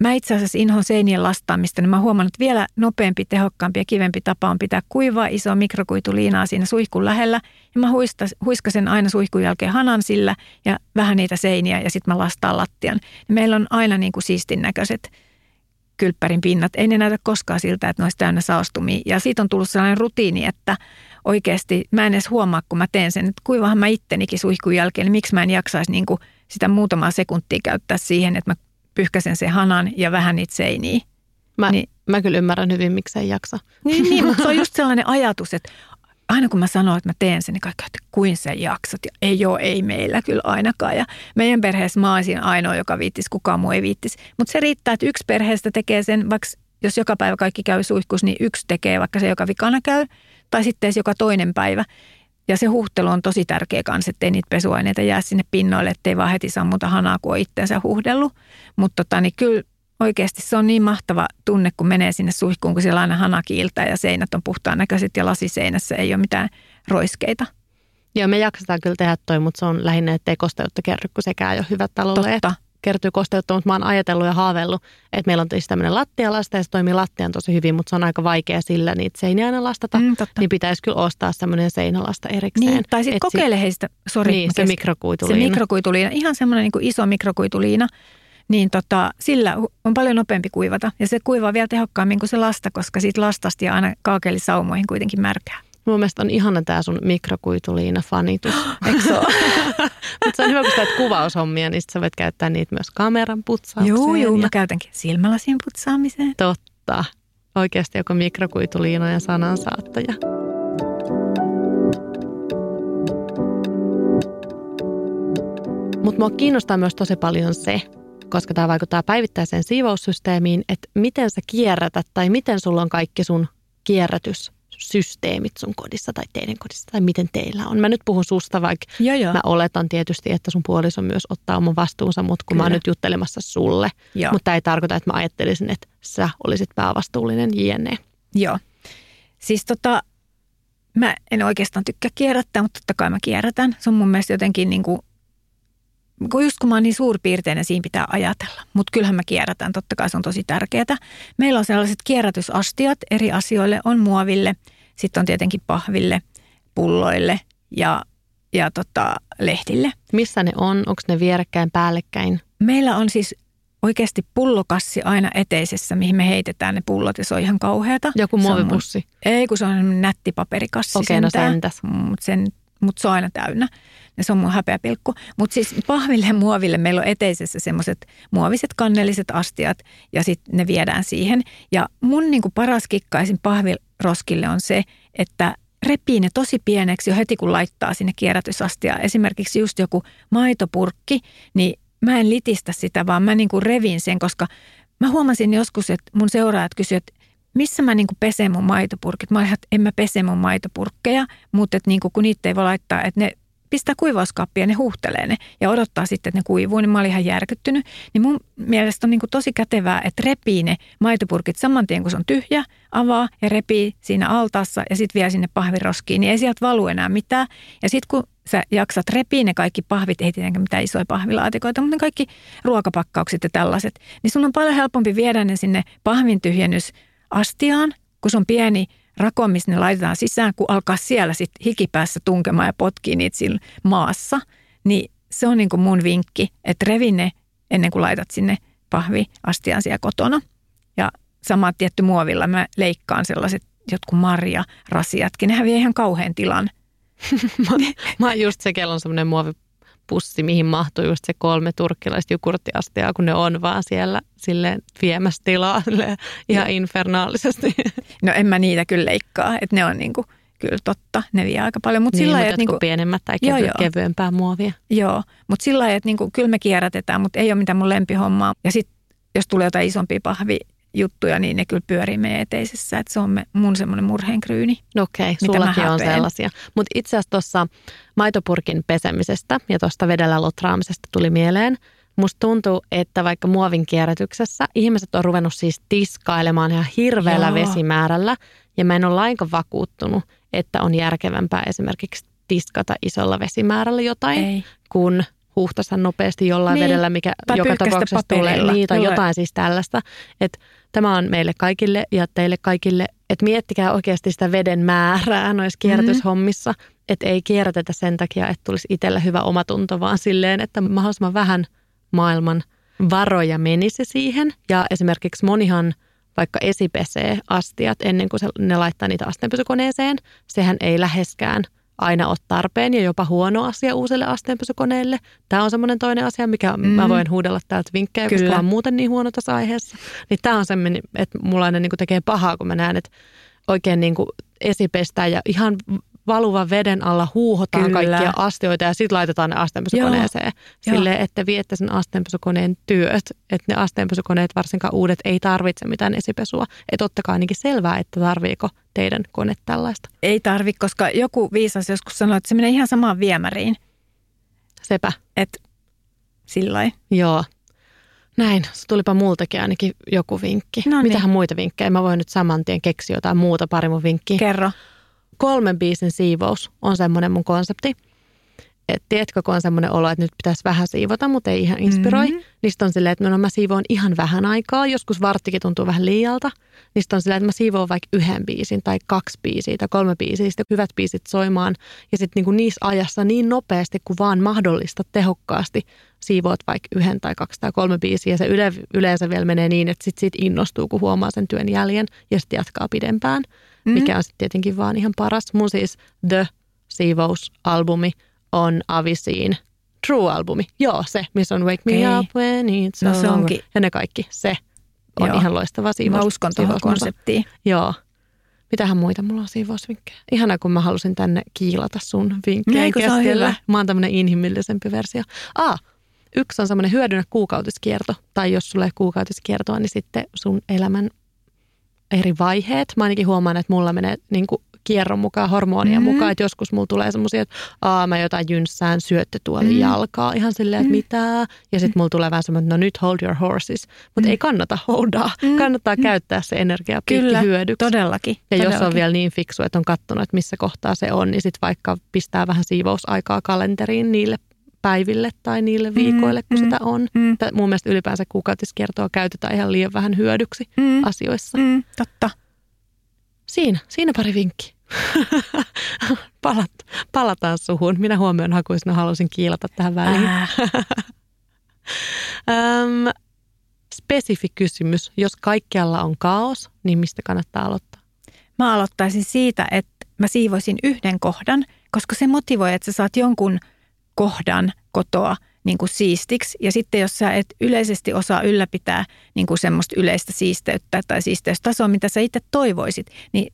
Speaker 3: Mä itse asiassa inhon seinien lastaamista, niin mä huomannut, että vielä nopeampi, tehokkaampi ja kivempi tapa on pitää kuivaa isoa mikrokuituliinaa siinä suihkun lähellä. Ja mä huiskasen aina suihkun jälkeen hanan sillä ja vähän niitä seiniä ja sitten mä lastaan lattian. Ja meillä on aina niin kuin siistin näköiset kylppärin pinnat. Ei ne näytä koskaan siltä, että ne olisi täynnä saastumia. Ja siitä on tullut sellainen rutiini, että oikeasti mä en edes huomaa, kun mä teen sen, että kuivahan mä ittenikin suihkun jälkeen, niin miksi mä en jaksaisi niin kuin sitä muutamaa sekuntia käyttää siihen, että mä pyyhkäsen sen hanan ja vähän niitä seiniä.
Speaker 2: Mä, niin, mä kyllä ymmärrän hyvin, miksi ei jaksa.
Speaker 3: Niin, niin mutta se on just sellainen ajatus, että aina kun mä sanon, että mä teen sen, niin kaikki että kuin sä jaksat. Ja ei ole, ei meillä kyllä ainakaan. Ja meidän perheessä mä olisin ainoa, joka viittis, kukaan muu ei viittis. Mutta se riittää, että yksi perheestä tekee sen, vaikka jos joka päivä kaikki käy suihkus, niin yksi tekee, vaikka se joka vikana käy. Tai sitten joka toinen päivä. Ja se huhtelu on tosi tärkeä kanssa, ettei niitä pesuaineita jää sinne pinnoille, ettei vaan heti sammuta hanaa, kun on itseensä huhdellut. Mutta tota, niin kyllä oikeasti se on niin mahtava tunne, kun menee sinne suihkuun, kun siellä aina hana kiiltää ja seinät on puhtaan näköiset ja lasiseinässä ei ole mitään roiskeita.
Speaker 2: Joo, me jaksetaan kyllä tehdä toi, mutta se on lähinnä, ettei kosteutta kerry, kun sekään ei ole hyvä talolle. Totta kertyy kosteutta, mutta mä oon ajatellut ja haaveillut, että meillä on siis tämmöinen lattialasta ja se toimii lattian tosi hyvin, mutta se on aika vaikea sillä niitä seiniä aina lastata. Mm, niin pitäisi kyllä ostaa semmoinen seinälasta erikseen. Niin,
Speaker 3: tai sitten kokeile heistä, sori.
Speaker 2: Niin, se mikrokuituliina.
Speaker 3: Se mikrokuituliina, ihan semmoinen niin kuin iso mikrokuituliina niin tota, sillä on paljon nopeampi kuivata. Ja se kuivaa vielä tehokkaammin kuin se lasta, koska siitä lastasta ja aina kaakelisaumoihin kuitenkin märkää.
Speaker 2: Mun mielestä on ihana tämä sun mikrokuituliina-fanitus, eikö Mutta se on hyvä, kun sä kuvaushommia, niin sä voit käyttää niitä myös kameran putsaukseen.
Speaker 3: Joo, joo, ja... mä käytänkin silmälasien putsaamiseen.
Speaker 2: Totta. Oikeasti joku mikrokuituliina ja sanansaattaja. Mutta mua kiinnostaa myös tosi paljon se, koska tämä vaikuttaa päivittäiseen siivoussysteemiin, että miten sä kierrätät tai miten sulla on kaikki sun kierrätys systeemit sun kodissa tai teidän kodissa tai miten teillä on. Mä nyt puhun susta, vaikka joo, joo. mä oletan tietysti, että sun puoliso myös ottaa oman vastuunsa, mutta kun Kyllä. mä oon nyt juttelemassa sulle. Joo. Mutta tämä ei tarkoita, että mä ajattelisin, että sä olisit päävastuullinen jne.
Speaker 3: Joo. Siis tota, mä en oikeastaan tykkää kierrättää, mutta totta kai mä kierrätän. Se on mun mielestä jotenkin niin kuin kun just kun mä oon niin suurpiirteinen, siinä pitää ajatella. Mutta kyllähän mä kierrätän, totta kai se on tosi tärkeää. Meillä on sellaiset kierrätysastiat eri asioille, on muoville, sitten on tietenkin pahville, pulloille ja, ja tota, lehtille.
Speaker 2: Missä ne on? Onko ne vierekkäin, päällekkäin?
Speaker 3: Meillä on siis oikeasti pullokassi aina eteisessä, mihin me heitetään ne pullot ja se on ihan kauheata.
Speaker 2: Joku muovipussi?
Speaker 3: Ei, kun se on nätti paperikassi
Speaker 2: Okei, no sentäs.
Speaker 3: Mutta sen, mut se on aina täynnä. Ja se on mun pilkku. Mutta siis pahville ja muoville meillä on eteisessä semmoiset muoviset kannelliset astiat ja sitten ne viedään siihen. Ja mun niinku paras kikkaisin pahviroskille on se, että repii ne tosi pieneksi jo heti kun laittaa sinne kierrätysastia. Esimerkiksi just joku maitopurkki, niin mä en litistä sitä, vaan mä niinku revin sen, koska mä huomasin joskus, että mun seuraajat kysyivät, että missä mä niinku pesen mun maitopurkit. Mä olin, että en mä pese mun maitopurkkeja, mutta että niinku, kun niitä ei voi laittaa, että ne pistää kuivauskaappia ja ne huuhtelee ne ja odottaa sitten, että ne kuivuu, niin mä olin ihan järkyttynyt. Niin mun mielestä on niin tosi kätevää, että repii ne maitopurkit saman tien, kun se on tyhjä, avaa ja repii siinä altaassa ja sitten vie sinne pahviroskiin, niin ei sieltä valu enää mitään. Ja sitten kun sä jaksat repii ne kaikki pahvit, ei tietenkään mitään isoja pahvilaatikoita, mutta ne kaikki ruokapakkaukset ja tällaiset, niin sun on paljon helpompi viedä ne sinne pahvin tyhjennysastiaan, kun se on pieni rako, missä ne laitetaan sisään, kun alkaa siellä sitten hikipäässä tunkemaan ja potkii niitä maassa, niin se on niin kuin mun vinkki, että revi ne ennen kuin laitat sinne pahviastiaan siellä kotona. Ja sama tietty muovilla mä leikkaan sellaiset jotkut marja rasiatkin, ne häviää ihan kauhean tilan.
Speaker 2: mä, mä just se, kello on semmoinen muovi pussi, mihin mahtuu just se kolme turkkilaista jukurttiastiaa, kun ne on vaan siellä silleen viemässä tilaa ihan infernaalisesti.
Speaker 3: No en mä niitä kyllä leikkaa, että ne on niinku, kyllä totta, ne vie aika paljon.
Speaker 2: Mut niin, sillä mutta niinku, pienemmät tai kevy, joo, joo. kevyempää muovia.
Speaker 3: Joo, mutta sillä lailla, että niinku, kyllä me kierrätetään, mutta ei ole mitään mun lempihommaa. Ja sitten jos tulee jotain isompia pahvi juttuja, niin ne kyllä pyörii meidän eteisessä. Että se on me, mun semmoinen murheenkryyni.
Speaker 2: No okei, okay, sullakin on sellaisia. Mutta itse asiassa tuossa maitopurkin pesemisestä ja tuosta vedellä lotraamisesta tuli mieleen. Musta tuntuu, että vaikka muovin kierrätyksessä ihmiset on ruvennut siis tiskailemaan ihan hirveällä Joo. vesimäärällä. Ja mä en ole lainkaan vakuuttunut, että on järkevämpää esimerkiksi tiskata isolla vesimäärällä jotain, Ei. kun huuhtasta nopeasti jollain niin. vedellä, mikä tai joka tapauksessa tulee. Niin, tai jotain siis tällaista. Että Tämä on meille kaikille ja teille kaikille, että miettikää oikeasti sitä veden määrää noissa kierrätyshommissa, mm-hmm. että ei kierrätetä sen takia, että tulisi itsellä hyvä omatunto, vaan silleen, että mahdollisimman vähän maailman varoja menisi siihen. Ja esimerkiksi monihan vaikka esipesee astiat ennen kuin ne laittaa niitä asteenpysykoneeseen, sehän ei läheskään – aina ole tarpeen ja jopa huono asia uusille asteenpysykoneille. Tämä on semmoinen toinen asia, mikä mm. mä voin huudella täältä vinkkejä, Kyllä. koska on muuten niin huono tässä aiheessa. Niin tämä on semmoinen, että mulla aina niin tekee pahaa, kun mä näen, että oikein niin kuin esipestää ja ihan valuvan veden alla huuhotaan Kyllä. kaikkia astioita ja sitten laitetaan ne asteenpysykoneeseen. Silleen, että viette sen asteenpysykoneen työt. Että ne asteenpysykoneet, varsinkaan uudet, ei tarvitse mitään esipesua. Että ottakaa ainakin selvää, että tarviiko teidän kone tällaista.
Speaker 3: Ei tarvi, koska joku viisas joskus sanoi, että se menee ihan samaan viemäriin.
Speaker 2: Sepä.
Speaker 3: Että sillä
Speaker 2: Joo. Näin, se tulipa multakin ainakin joku vinkki. No niin. Mitähän muita vinkkejä? Mä voin nyt saman tien keksiä jotain muuta pari mun vinkkiä.
Speaker 3: Kerro
Speaker 2: kolmen biisin siivous on semmoinen mun konsepti. Et tiedätkö, kun on semmoinen olo, että nyt pitäisi vähän siivota, mutta ei ihan inspiroi. Mm-hmm. Niin on silleen, että no, no mä siivoon ihan vähän aikaa. Joskus varttikin tuntuu vähän liialta. Niin on silleen, että mä siivoon vaikka yhden biisin tai kaksi biisiä tai kolme biisiä. Sitten hyvät biisit soimaan. Ja sitten niinku niissä ajassa niin nopeasti kuin vaan mahdollista tehokkaasti siivoat vaikka yhden tai kaksi tai kolme biisiä. Ja se yle, yleensä vielä menee niin, että sitten sit innostuu, kun huomaa sen työn jäljen ja sitten jatkaa pidempään mm. mikä on sitten tietenkin vaan ihan paras. Mun siis The Siivous-albumi on Avisiin True-albumi. Joo, se, missä on Wake Me okay. Up When It's no, se onkin. Ja ne kaikki, se on Joo. ihan loistava siivous.
Speaker 3: Mä uskon tuohon konseptiin.
Speaker 2: Joo. Mitähän muita mulla on siivousvinkkejä? Ihana, kun mä halusin tänne kiilata sun vinkkejä
Speaker 3: Eikö keskellä.
Speaker 2: Mä oon tämmönen inhimillisempi versio. Ah, yksi on semmoinen hyödynnä kuukautiskierto. Tai jos sulle ei kuukautiskiertoa, niin sitten sun elämän eri vaiheet. Mä ainakin huomaan, että mulla menee niin kuin kierron mukaan, hormonien mm-hmm. mukaan, että joskus mulla tulee semmoisia, että aa, mä jotain jynssään syöttötuolin mm-hmm. jalkaa, ihan silleen, että mm-hmm. mitä. Ja sitten mulla tulee vähän semmoinen, että no nyt hold your horses. Mutta mm-hmm. ei kannata holdaa, mm-hmm. kannattaa mm-hmm. käyttää se energia Kyllä, hyödyksi.
Speaker 3: todellakin.
Speaker 2: Ja
Speaker 3: todellakin.
Speaker 2: jos on vielä niin fiksu, että on katsonut, että missä kohtaa se on, niin sitten vaikka pistää vähän siivousaikaa kalenteriin niille päiville tai niille mm, viikoille, mm, kun mm, sitä on. Mm. Mun mielestä ylipäänsä kuukautiskiertoa käytetään ihan liian vähän hyödyksi mm, asioissa.
Speaker 3: Mm, totta.
Speaker 2: Siinä, siinä pari vinkki. Palat, palataan suhun. Minä huomioon hakuisena halusin kiilata tähän väliin. Äh. spesifi kysymys. Jos kaikkialla on kaos, niin mistä kannattaa aloittaa?
Speaker 3: Mä aloittaisin siitä, että mä siivoisin yhden kohdan, koska se motivoi, että sä saat jonkun kohdan kotoa niin kuin siistiksi. Ja sitten jos sä et yleisesti osaa ylläpitää niin kuin semmoista yleistä siisteyttä tai siisteystasoa, mitä sä itse toivoisit, niin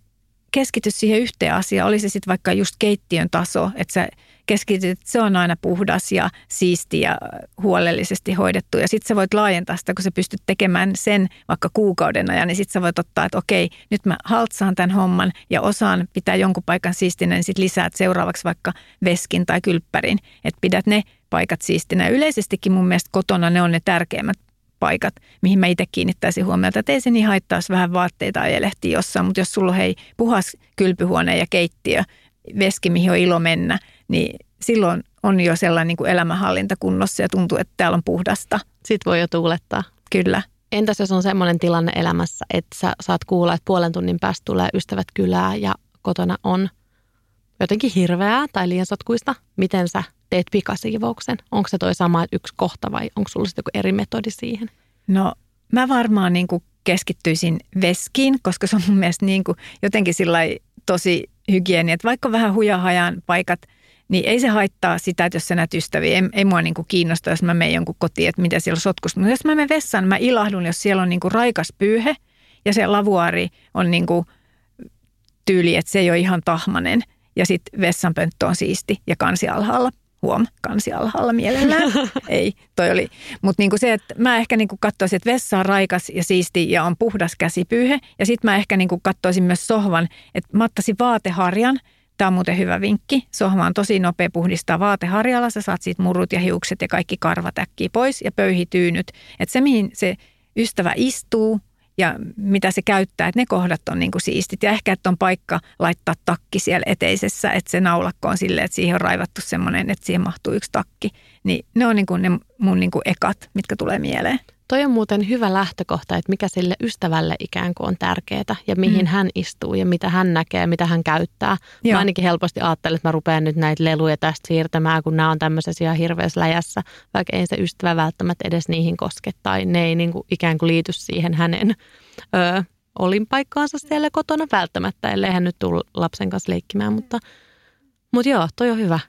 Speaker 3: keskity siihen yhteen asiaan. Oli se sitten vaikka just keittiön taso, että sä keskityt, se on aina puhdas ja siisti ja huolellisesti hoidettu. Ja sitten sä voit laajentaa sitä, kun sä pystyt tekemään sen vaikka kuukauden ajan, niin sitten sä voit ottaa, että okei, nyt mä haltsaan tämän homman ja osaan pitää jonkun paikan siistinä, niin sitten lisäät seuraavaksi vaikka veskin tai kylppärin, että pidät ne paikat siistinä. Yleisestikin mun mielestä kotona ne on ne tärkeimmät paikat, mihin mä itse kiinnittäisin huomiota. Että ei se niin haittaa, jos vähän vaatteita ajelehtii jossain, mutta jos sulla on hei puhas kylpyhuone ja keittiö, veski, mihin on ilo mennä, niin silloin on jo sellainen niin kuin elämänhallinta kunnossa ja tuntuu, että täällä on puhdasta.
Speaker 2: Sitten voi jo tuulettaa.
Speaker 3: Kyllä.
Speaker 2: Entäs jos on semmoinen tilanne elämässä, että sä saat kuulla, että puolen tunnin päästä tulee ystävät kylää ja kotona on jotenkin hirveää tai liian sotkuista, miten sä teet pikasiivouksen? Onko se toi sama yksi kohta vai onko sulla sitten joku eri metodi siihen?
Speaker 3: No mä varmaan niin kuin keskittyisin veskiin, koska se on mun mielestä niin kuin jotenkin tosi hygieni, että vaikka vähän hujahajan paikat, niin ei se haittaa sitä, että jos sä näet ystäviä. Ei, ei mua niin kuin kiinnosta, jos mä menen jonkun kotiin, että mitä siellä sotkus. Mutta jos mä menen vessaan, niin mä ilahdun, jos siellä on niin kuin raikas pyyhe ja se lavuari on niin kuin tyyli, että se ei ole ihan tahmanen. Ja sitten vessanpönttö on siisti ja kansi alhaalla. Huom, kansi alhaalla mielellään. ei, toi oli. Mutta niinku se, että mä ehkä niinku katsoisin, että vessa on raikas ja siisti ja on puhdas käsipyyhe. Ja sitten mä ehkä niinku katsoisin myös sohvan, että mä ottaisin vaateharjan. Tämä on muuten hyvä vinkki. Sohva on tosi nopea puhdistaa vaateharjalla. Sä saat siitä murut ja hiukset ja kaikki karvat äkkiä pois ja pöyhityynyt. Että se, mihin se ystävä istuu, ja mitä se käyttää, että ne kohdat on niin kuin siistit. Ja ehkä, että on paikka laittaa takki siellä eteisessä, että se naulakko on silleen, että siihen on raivattu semmoinen, että siihen mahtuu yksi takki. Niin ne on niin kuin ne mun niin kuin ekat, mitkä tulee mieleen.
Speaker 2: Toi on muuten hyvä lähtökohta, että mikä sille ystävälle ikään kuin on tärkeää ja mihin mm. hän istuu ja mitä hän näkee, mitä hän käyttää. Joo. Mä ainakin helposti ajattelen, että mä rupean nyt näitä leluja tästä siirtämään, kun nämä on tämmöisessä ihan hirveässä läjässä, vaikka ei se ystävä välttämättä edes niihin koske tai ne ei niin kuin ikään kuin liity siihen hänen ö, olinpaikkaansa siellä kotona välttämättä, ellei hän nyt tule lapsen kanssa leikkimään, mutta, mutta joo, toi on hyvä.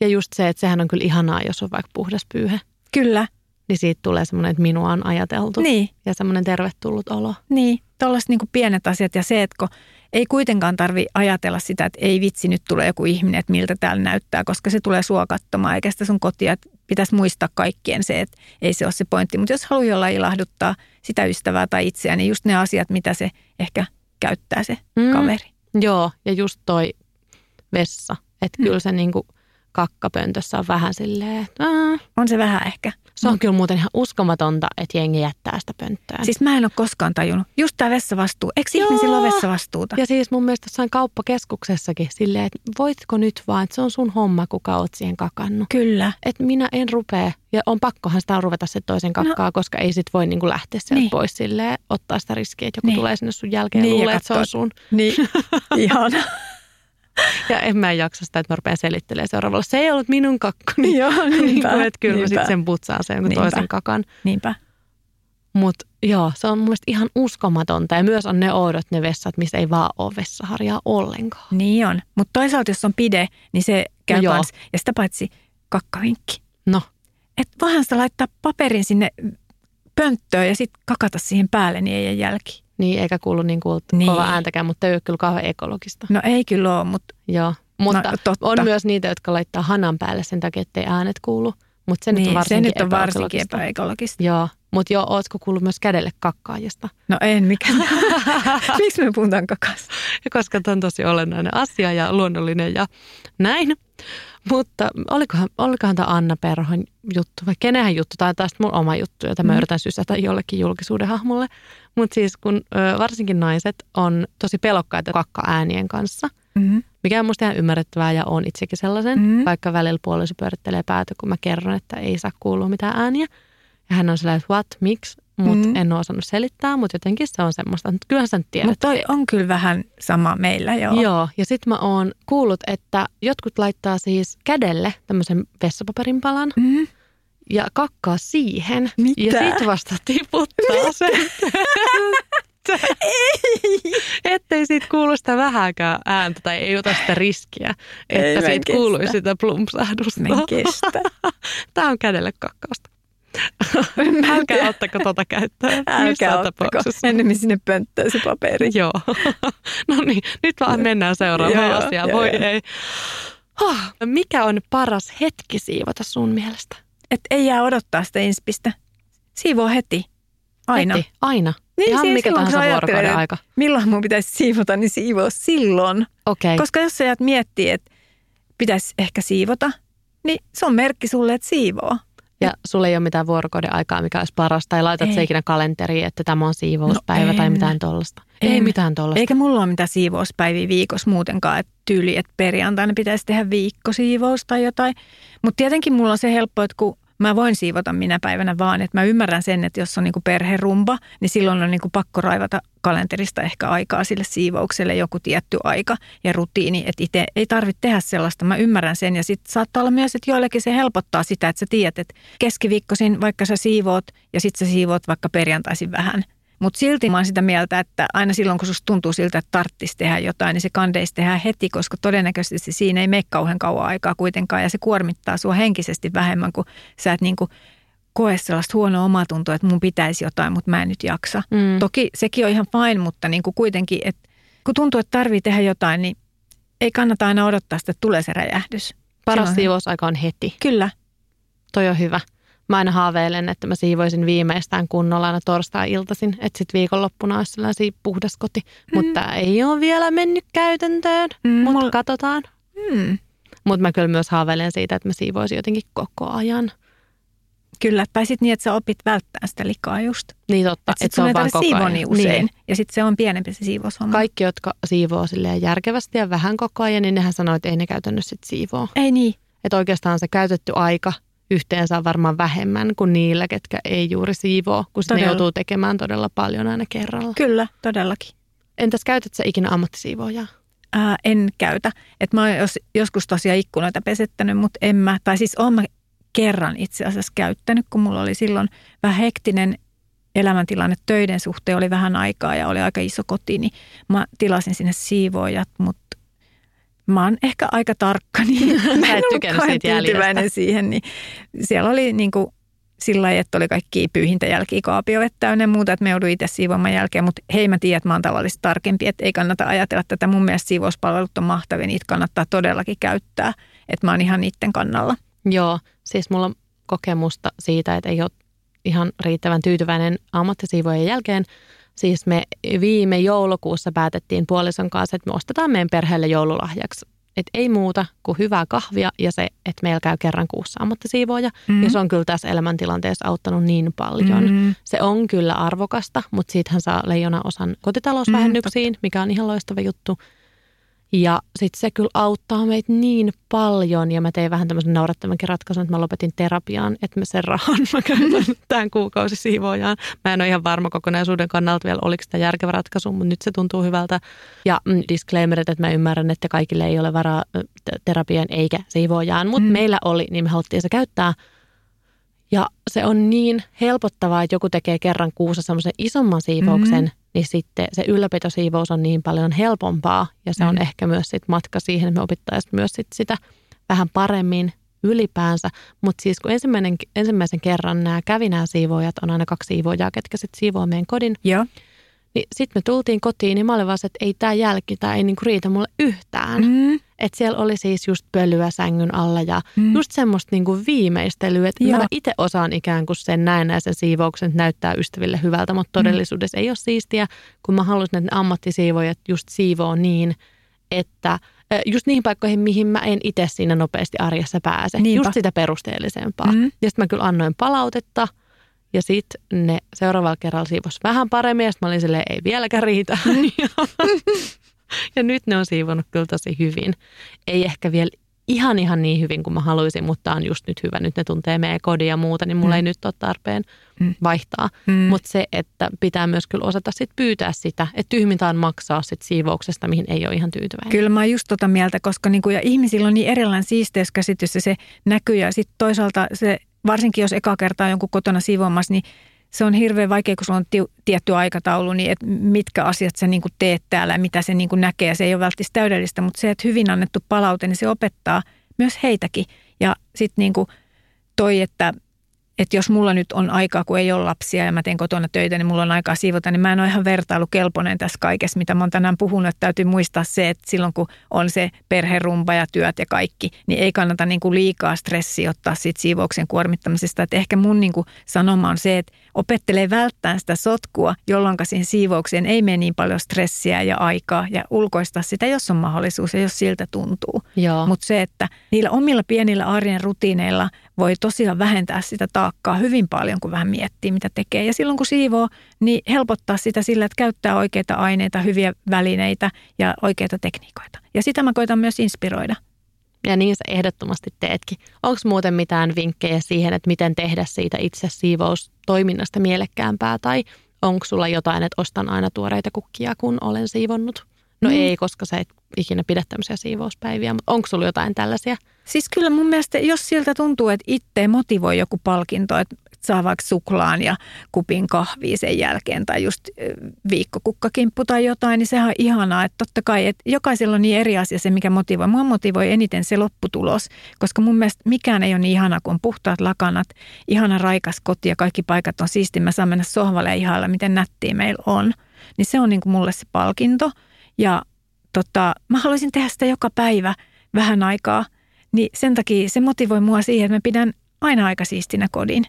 Speaker 2: Ja just se, että sehän on kyllä ihanaa, jos on vaikka puhdas pyyhe.
Speaker 3: Kyllä,
Speaker 2: niin siitä tulee semmoinen, että minua on ajateltu.
Speaker 3: Niin.
Speaker 2: Ja semmoinen tervetullut olo.
Speaker 3: Niin, tuollaiset niin pienet asiat ja se, että kun ei kuitenkaan tarvi ajatella sitä, että ei vitsi, nyt tulee joku ihminen, että miltä täällä näyttää, koska se tulee sua katsomaan, eikä sitä sun kotia, että pitäisi muistaa kaikkien se, että ei se ole se pointti. Mutta jos haluaa jollain ilahduttaa sitä ystävää tai itseään, niin just ne asiat, mitä se ehkä käyttää se mm. kaveri.
Speaker 2: Joo, ja just toi vessa. Että mm. kyllä se niinku kakkapöntössä on vähän silleen, että...
Speaker 3: On se vähän ehkä.
Speaker 2: Se on kyllä muuten ihan uskomatonta, että jengi jättää sitä pönttöä.
Speaker 3: Siis mä en ole koskaan tajunnut. Just tämä vessavastuu. Eikö Joo. ihmisillä ole vessavastuuta?
Speaker 2: Ja siis mun mielestä jossain kauppakeskuksessakin silleen, että voitko nyt vaan, että se on sun homma, kuka oot siihen kakannut.
Speaker 3: Kyllä.
Speaker 2: Että minä en rupea. Ja on pakkohan sitä ruveta se toisen kakkaa, no. koska ei sit voi niinku lähteä sieltä niin. pois silleen, ottaa sitä riskiä, että joku niin. tulee sinne sun jälkeen niin, ja luulee, että se on sun.
Speaker 3: Niin, ihana.
Speaker 2: Ja en mä jaksa sitä, että mä rupean selittelemään seuraavalla. Se ei ollut minun kakkoni.
Speaker 3: Joo, niinpä. niin
Speaker 2: kuin, että kyllä niinpä. sitten sen putsaan sen jonkun toisen kakan.
Speaker 3: Niinpä.
Speaker 2: Mutta joo, se on mun ihan uskomatonta. Ja myös on ne oudot ne vessat, missä ei vaan ole vessaharjaa ollenkaan.
Speaker 3: Niin on. Mutta toisaalta, jos on pide, niin se käy no kans. Ja sitä paitsi kakkavinkki.
Speaker 2: No.
Speaker 3: Että voihan sitä laittaa paperin sinne pönttöön ja sitten kakata siihen päälle, niin ei jää jälki.
Speaker 2: Niin, eikä kuulu niin kuin niin. kova ääntäkään, mutta ei ole kyllä kauhean ekologista.
Speaker 3: No ei kyllä ole, mutta...
Speaker 2: Joo, mutta no, on myös niitä, jotka laittaa hanan päälle sen takia, ettei äänet kuulu. Mutta se
Speaker 3: niin,
Speaker 2: nyt on varsinkin,
Speaker 3: se nyt on varsinkin epäekologista.
Speaker 2: Joo, mutta joo, ootko kuullut myös kädelle kakkaajista?
Speaker 3: No en, mikä. Miksi me puhutaan kakasta?
Speaker 2: Koska tämä on tosi olennainen asia ja luonnollinen ja näin. Mutta olikohan, olikohan tämä Anna Perhon juttu vai kenenhän juttu, tai taas mun oma juttu, jota mä mm. yritän sysätä jollekin julkisuuden hahmolle. Mutta siis kun varsinkin naiset on tosi pelokkaita kakka-äänien kanssa, mm-hmm. mikä on musta ihan ymmärrettävää ja on itsekin sellaisen, mm-hmm. vaikka välillä puoliso pyörittelee päätä, kun mä kerron, että ei saa kuulua mitään ääniä. Ja hän on sellainen, että what, miksi? Mutta mm. en ole osannut selittää, mutta jotenkin se on semmoista. Kyllähän sä nyt tiedät.
Speaker 3: Mutta toi on kyllä vähän sama meillä, joo.
Speaker 2: Joo, ja sitten mä oon kuullut, että jotkut laittaa siis kädelle tämmöisen vessapaperin palan. Mm. Ja kakkaa siihen.
Speaker 3: Mitä?
Speaker 2: Ja sit vasta tiputtaa sen.
Speaker 3: Ei.
Speaker 2: Ettei siitä kuulu sitä vähäkään ääntä tai ei ota sitä riskiä,
Speaker 3: Ei,
Speaker 2: että
Speaker 3: en
Speaker 2: siitä kuuluisi
Speaker 3: kestä.
Speaker 2: sitä plumpsahdusta.
Speaker 3: Mä kestä.
Speaker 2: Tämä on kädelle kakkausta. Älkää ottako tuota käyttöön.
Speaker 3: Älkää ottako. Ennemmin sinne pönttöön se paperi.
Speaker 2: Joo. no niin, nyt vaan mennään seuraavaan asiaan. Voi
Speaker 3: joo.
Speaker 2: ei. Mikä on paras hetki siivota sun mielestä?
Speaker 3: Et ei jää odottaa sitä inspistä. Siivoo heti. Aina.
Speaker 2: Heti, aina.
Speaker 3: Niin,
Speaker 2: Ihan
Speaker 3: siis
Speaker 2: mikä
Speaker 3: silloin,
Speaker 2: tahansa vuorokauden
Speaker 3: että
Speaker 2: aika.
Speaker 3: Milloin mun pitäisi siivota, niin siivoo silloin.
Speaker 2: Okei.
Speaker 3: Koska jos sä jäät miettiä, että pitäisi ehkä siivota, niin se on merkki sulle, että siivoo.
Speaker 2: Ja sulla ei ole mitään vuorokauden aikaa, mikä olisi parasta. Tai laitat
Speaker 3: Ei.
Speaker 2: se ikinä kalenteriin, että tämä on siivouspäivä
Speaker 3: No
Speaker 2: tai
Speaker 3: en.
Speaker 2: mitään tollasta. Ei mitään tollasta.
Speaker 3: Eikä mulla ole mitään siivouspäiviä viikossa muutenkaan, että tyyli, että perjantaina pitäisi tehdä viikkosiivous tai jotain. Mutta tietenkin mulla on se helppo, että kun mä voin siivota minä päivänä vaan, että mä ymmärrän sen, että jos on niinku perherumba, niin silloin on niinku pakko raivata kalenterista ehkä aikaa sille siivoukselle joku tietty aika ja rutiini, että itse ei tarvitse tehdä sellaista. Mä ymmärrän sen ja sitten saattaa olla myös, että joillekin se helpottaa sitä, että sä tiedät, että keskiviikkoisin vaikka sä siivoot ja sitten sä siivoot vaikka perjantaisin vähän, mutta silti mä oon sitä mieltä, että aina silloin kun susta tuntuu siltä, että tarttisi tehdä jotain, niin se kandeisi tehdä heti, koska todennäköisesti siinä ei mene kauhean kauan aikaa kuitenkaan ja se kuormittaa sua henkisesti vähemmän, kun sä et niinku koe sellaista huonoa omatuntoa, että mun pitäisi jotain, mutta mä en nyt jaksa.
Speaker 2: Mm.
Speaker 3: Toki sekin on ihan fine, mutta niinku kuitenkin, että kun tuntuu, että tarvii tehdä jotain, niin ei kannata aina odottaa sitä, että tulee se räjähdys.
Speaker 2: Paras siivousaika on heti.
Speaker 3: Kyllä.
Speaker 2: Toi on hyvä. Mä aina haaveilen, että mä siivoisin viimeistään kunnolla aina torstai-iltaisin, että sitten viikonloppuna olisi sellaisia puhdas koti. Mm. Mutta ei ole vielä mennyt käytäntöön,
Speaker 3: Mm,
Speaker 2: mutta katsotaan.
Speaker 3: Hmm.
Speaker 2: Mutta mä kyllä myös haaveilen siitä, että mä siivoisin jotenkin koko ajan.
Speaker 3: Kyllä, tai sitten niin, että sä opit välttää sitä likaa just.
Speaker 2: Niin totta,
Speaker 3: Että sit
Speaker 2: se on vaan koko ajan.
Speaker 3: niin usein. Ja sitten se on pienempi se siivoushomma.
Speaker 2: Kaikki, jotka siivoo silleen järkevästi ja vähän koko ajan, niin nehän sanoo, että ei ne käytännössä sit siivoo.
Speaker 3: Ei niin.
Speaker 2: Että oikeastaan se käytetty aika yhteensä on varmaan vähemmän kuin niillä, ketkä ei juuri siivoo, kun ne joutuu tekemään todella paljon aina kerralla.
Speaker 3: Kyllä, todellakin.
Speaker 2: Entäs käytät sä ikinä ammattisiivoojaa?
Speaker 3: Ää, en käytä. Et mä oon jos, joskus tosiaan ikkunoita pesettänyt, mutta en mä, tai siis oon mä kerran itse asiassa käyttänyt, kun mulla oli silloin vähän hektinen elämäntilanne töiden suhteen, oli vähän aikaa ja oli aika iso koti, niin mä tilasin sinne siivoojat, mutta mä oon ehkä aika tarkka, niin mä en ollut kauhean tyytyväinen siihen, niin siellä oli niin kuin sillä lailla, että oli kaikki pyyhintäjälkiä kaapiovet täynnä ja muuta, että me joudun itse siivoamaan jälkeen, mutta hei mä tiedän, että mä oon tavallisesti tarkempi, että ei kannata ajatella tätä. Mun mielestä siivouspalvelut on mahtavia, niitä kannattaa todellakin käyttää, että mä oon ihan niiden kannalla.
Speaker 2: Joo, siis mulla on kokemusta siitä, että ei ole ihan riittävän tyytyväinen ammattisiivojen jälkeen. Siis me viime joulukuussa päätettiin puolison kanssa, että me ostetaan meidän perheelle joululahjaksi. Et ei muuta kuin hyvää kahvia ja se, että meillä käy kerran kuussa ammattisiivooja. Mm. Ja se on kyllä tässä elämäntilanteessa auttanut niin paljon. Mm.
Speaker 3: Mm.
Speaker 2: Se on kyllä arvokasta, mutta siitähän saa leijona osan kotitalousvähennyksiin, mikä on ihan loistava juttu. Ja sitten se kyllä auttaa meitä niin paljon ja mä tein vähän tämmöisen naurattavankin ratkaisun, että mä lopetin terapiaan, että mä sen rahan mä käytän tämän kuukausi siivoojaan. Mä en ole ihan varma kokonaisuuden kannalta vielä, oliko sitä järkevä ratkaisu, mutta nyt se tuntuu hyvältä. Ja mm, disclaimerit, että mä ymmärrän, että kaikille ei ole varaa terapiaan eikä siivoojaan, mutta mm.
Speaker 3: Mm.
Speaker 2: meillä oli, niin me haluttiin se käyttää. Ja se on niin helpottavaa, että joku tekee kerran kuussa semmoisen isomman siivouksen, mm. Niin sitten se ylläpitosiivous on niin paljon helpompaa. Ja se on
Speaker 3: Mm.
Speaker 2: ehkä myös sit matka siihen, että me opittaisiin myös sit sitä vähän paremmin ylipäänsä. Mutta siis kun ensimmäinen, ensimmäisen kerran nämä kävi nämä siivoojat, on aina kaksi siivoojaa, ketkä sitten siivoo meidän kodin.
Speaker 3: Joo.
Speaker 2: Niin sitten me tultiin kotiin, niin mä olin vaan se, että ei tämä jälki, tämä ei niinku riitä mulle yhtään.
Speaker 3: Mm.
Speaker 2: Että siellä oli siis just pölyä sängyn alla ja
Speaker 3: Mm.
Speaker 2: just semmoista niinku viimeistelyä, että mä itse osaan ikään kuin sen näennäisen siivouksen, että näyttää ystäville hyvältä, mutta todellisuudessa ei ole siistiä, kun mä haluaisin, että ne ammattisiivojat just siivoo niin, että just niihin paikkoihin, mihin mä en itse siinä nopeasti arjessa pääse.
Speaker 3: Niinpä.
Speaker 2: Just sitä perusteellisempaa.
Speaker 3: Mm.
Speaker 2: Ja sitten mä kyllä annoin palautetta ja sitten ne seuraavalla kerralla siivos vähän paremmin ja sitten mä olin silleen, ei vieläkään riitä. ja nyt ne on siivonut kyllä tosi hyvin. Ei ehkä vielä ihan ihan niin hyvin kuin mä haluaisin, mutta on just nyt hyvä. Nyt ne tuntee meidän kodin ja muuta, niin mulla
Speaker 3: Mm.
Speaker 2: ei nyt ole tarpeen
Speaker 3: Mm.
Speaker 2: vaihtaa.
Speaker 3: Mm.
Speaker 2: Mutta se, että pitää myös kyllä osata sit pyytää sitä, että tyhmintä on maksaa sit siivouksesta, mihin ei ole ihan tyytyväinen.
Speaker 3: Kyllä mä oon just tota mieltä, koska niinku, ja ihmisillä on niin erilainen siisteyskäsitys ja se näkyy ja sitten toisaalta se varsinkin jos eka kertaa jonkun kotona siivoamassa, niin se on hirveän vaikea, kun sulla on tiu, tietty aikataulu, niin että mitkä asiat sä niin teet täällä ja mitä se niin näkee. Se ei ole välttämättä täydellistä, mutta se, että hyvin annettu palaute, niin se opettaa myös heitäkin. Ja sitten niin toi, että että jos mulla nyt on aikaa, kun ei ole lapsia ja mä teen kotona töitä, niin mulla on aikaa siivota, niin mä en ole ihan vertailukelpoinen tässä kaikessa, mitä mä oon tänään puhunut. Että täytyy muistaa se, että silloin kun on se perherumpa ja työt ja kaikki, niin ei kannata niin kuin liikaa stressiä ottaa siitä siivouksen kuormittamisesta. Että ehkä mun niin kuin sanoma on se, että opettelee välttää sitä sotkua, jolloin siihen siivoukseen ei mene niin paljon stressiä ja aikaa ja ulkoistaa sitä, jos on mahdollisuus ja jos siltä tuntuu. Mutta se, että niillä omilla pienillä arjen rutiineilla voi tosiaan vähentää sitä taakkaa hyvin paljon, kun vähän miettii, mitä tekee. Ja silloin kun siivoo, niin helpottaa sitä sillä, että käyttää oikeita aineita, hyviä välineitä ja oikeita tekniikoita. Ja sitä mä koitan myös inspiroida.
Speaker 2: Ja niin sä ehdottomasti teetkin. Onko muuten mitään vinkkejä siihen, että miten tehdä siitä itse siivoustoiminnasta mielekkäämpää? Tai onko sulla jotain, että ostan aina tuoreita kukkia, kun olen siivonnut? No mm. ei, koska sä et ikinä pidä tämmöisiä siivouspäiviä, mutta onko sulla jotain tällaisia?
Speaker 3: Siis kyllä mun mielestä, jos siltä tuntuu, että itse motivoi joku palkinto, että saa vaikka suklaan ja kupin kahvia sen jälkeen tai just viikkokukkakimppu tai jotain, niin sehän on ihanaa. Että totta kai, että jokaisella on niin eri asia se, mikä motivoi. Mua motivoi eniten se lopputulos, koska mun mielestä mikään ei ole niin ihana kuin puhtaat lakanat, ihana raikas koti ja kaikki paikat on siisti. Mä saan mennä sohvalle ja ihailla, miten nättiä meillä on. Niin se on niin kuin mulle se palkinto. Ja tota, mä haluaisin tehdä sitä joka päivä vähän aikaa. Niin sen takia se motivoi mua siihen, että mä pidän aina aika siistinä kodin.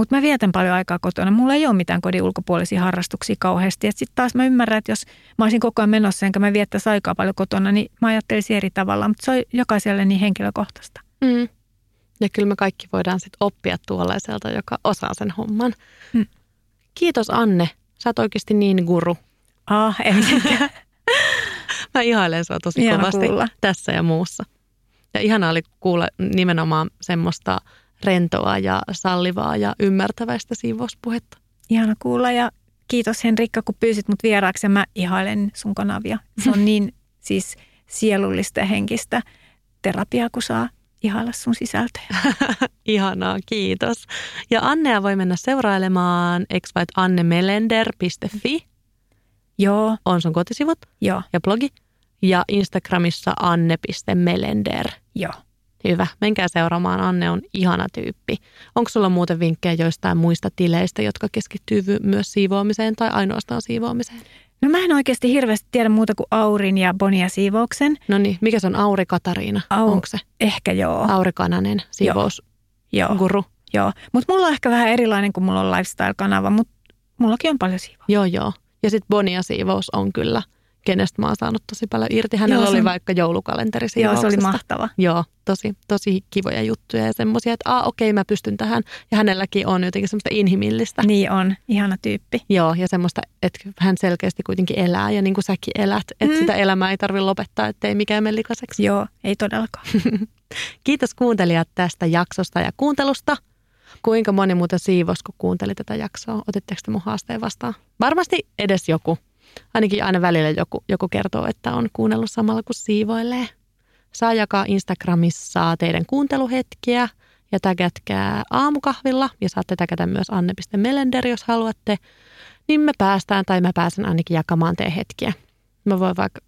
Speaker 3: Mutta mä vietän paljon aikaa kotona. Mulla ei ole mitään kodin ulkopuolisia harrastuksia kauheasti. Sitten taas mä ymmärrän, että jos mä olisin koko ajan menossa enkä mä viettäisi aikaa paljon kotona, niin mä ajattelisin eri tavalla. Mutta se on jokaiselle niin henkilökohtaista.
Speaker 2: Mm. Ja kyllä me kaikki voidaan sitten oppia tuollaiselta, joka osaa sen homman. Mm. Kiitos Anne. Sä oot oikeasti niin guru.
Speaker 3: Ah, ei
Speaker 2: Mä ihailen sua tosi Ihana kovasti kuulla. tässä ja muussa. Ja ihana oli kuulla nimenomaan semmoista rentoa ja sallivaa ja ymmärtäväistä siivouspuhetta.
Speaker 3: Ihana kuulla ja kiitos Henrikka, kun pyysit mut vieraaksi ja mä ihailen sun kanavia. Se on niin siis sielullista ja henkistä terapiaa, kun saa ihailla sun sisältöjä.
Speaker 2: Ihanaa, kiitos. Ja Annea voi mennä seurailemaan annemelender.fi.
Speaker 3: Joo.
Speaker 2: On sun kotisivut.
Speaker 3: Joo.
Speaker 2: Ja blogi. Ja Instagramissa anne.melender.
Speaker 3: Joo.
Speaker 2: Hyvä. Menkää seuraamaan. Anne on ihana tyyppi. Onko sulla muuten vinkkejä joistain muista tileistä, jotka keskittyy myös siivoamiseen tai ainoastaan siivoamiseen?
Speaker 3: No mä en oikeasti hirveästi tiedä muuta kuin Aurin ja Bonia siivouksen.
Speaker 2: No niin, mikä se on Auri Katariina?
Speaker 3: Au,
Speaker 2: Onko se?
Speaker 3: Ehkä joo.
Speaker 2: Auri Kananen, siivous.
Speaker 3: Joo.
Speaker 2: Guru.
Speaker 3: Joo, mutta mulla on ehkä vähän erilainen kuin mulla on lifestyle-kanava, mutta mullakin on paljon siivoa.
Speaker 2: Joo, joo. Ja sitten Bonia siivous on kyllä – kenestä mä oon saanut tosi paljon irti. Hänellä Joo, oli vaikka joulukalenteri
Speaker 3: Joo, se oli mahtava.
Speaker 2: Joo, tosi, tosi kivoja juttuja ja semmoisia, että aa okei mä pystyn tähän. Ja hänelläkin on jotenkin semmoista inhimillistä.
Speaker 3: Niin on, ihana tyyppi.
Speaker 2: Joo, ja semmoista, että hän selkeästi kuitenkin elää ja niin kuin säkin elät. Että mm. sitä elämää ei tarvitse lopettaa, ettei mikään mene likaseksi.
Speaker 3: Joo, ei todellakaan.
Speaker 2: Kiitos kuuntelijat tästä jaksosta ja kuuntelusta. Kuinka moni muuta siivos, kun kuunteli tätä jaksoa? Otitteko te mun haasteen vastaan? Varmasti edes joku ainakin aina välillä joku, joku kertoo, että on kuunnellut samalla kuin siivoilee. Saa jakaa Instagramissa teidän kuunteluhetkiä ja tägätkää aamukahvilla ja saatte tägätä myös anne.melender, jos haluatte. Niin me päästään tai mä pääsen ainakin jakamaan teidän hetkiä. Mä voin vaikka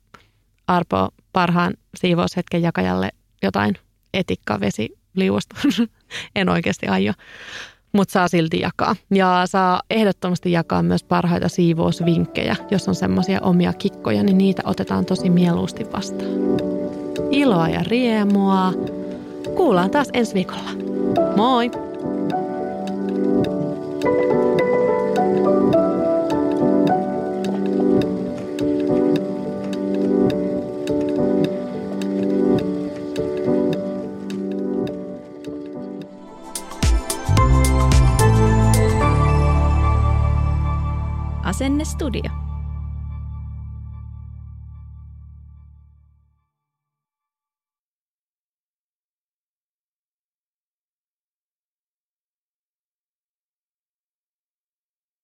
Speaker 2: arpoa parhaan siivoushetken jakajalle jotain etikkavesi liuosta. en oikeasti aio mutta saa silti jakaa. Ja saa ehdottomasti jakaa myös parhaita siivousvinkkejä. Jos on semmoisia omia kikkoja, niin niitä otetaan tosi mieluusti vastaan. Iloa ja riemua. Kuullaan taas ensi viikolla. Moi!
Speaker 3: Asennestudio.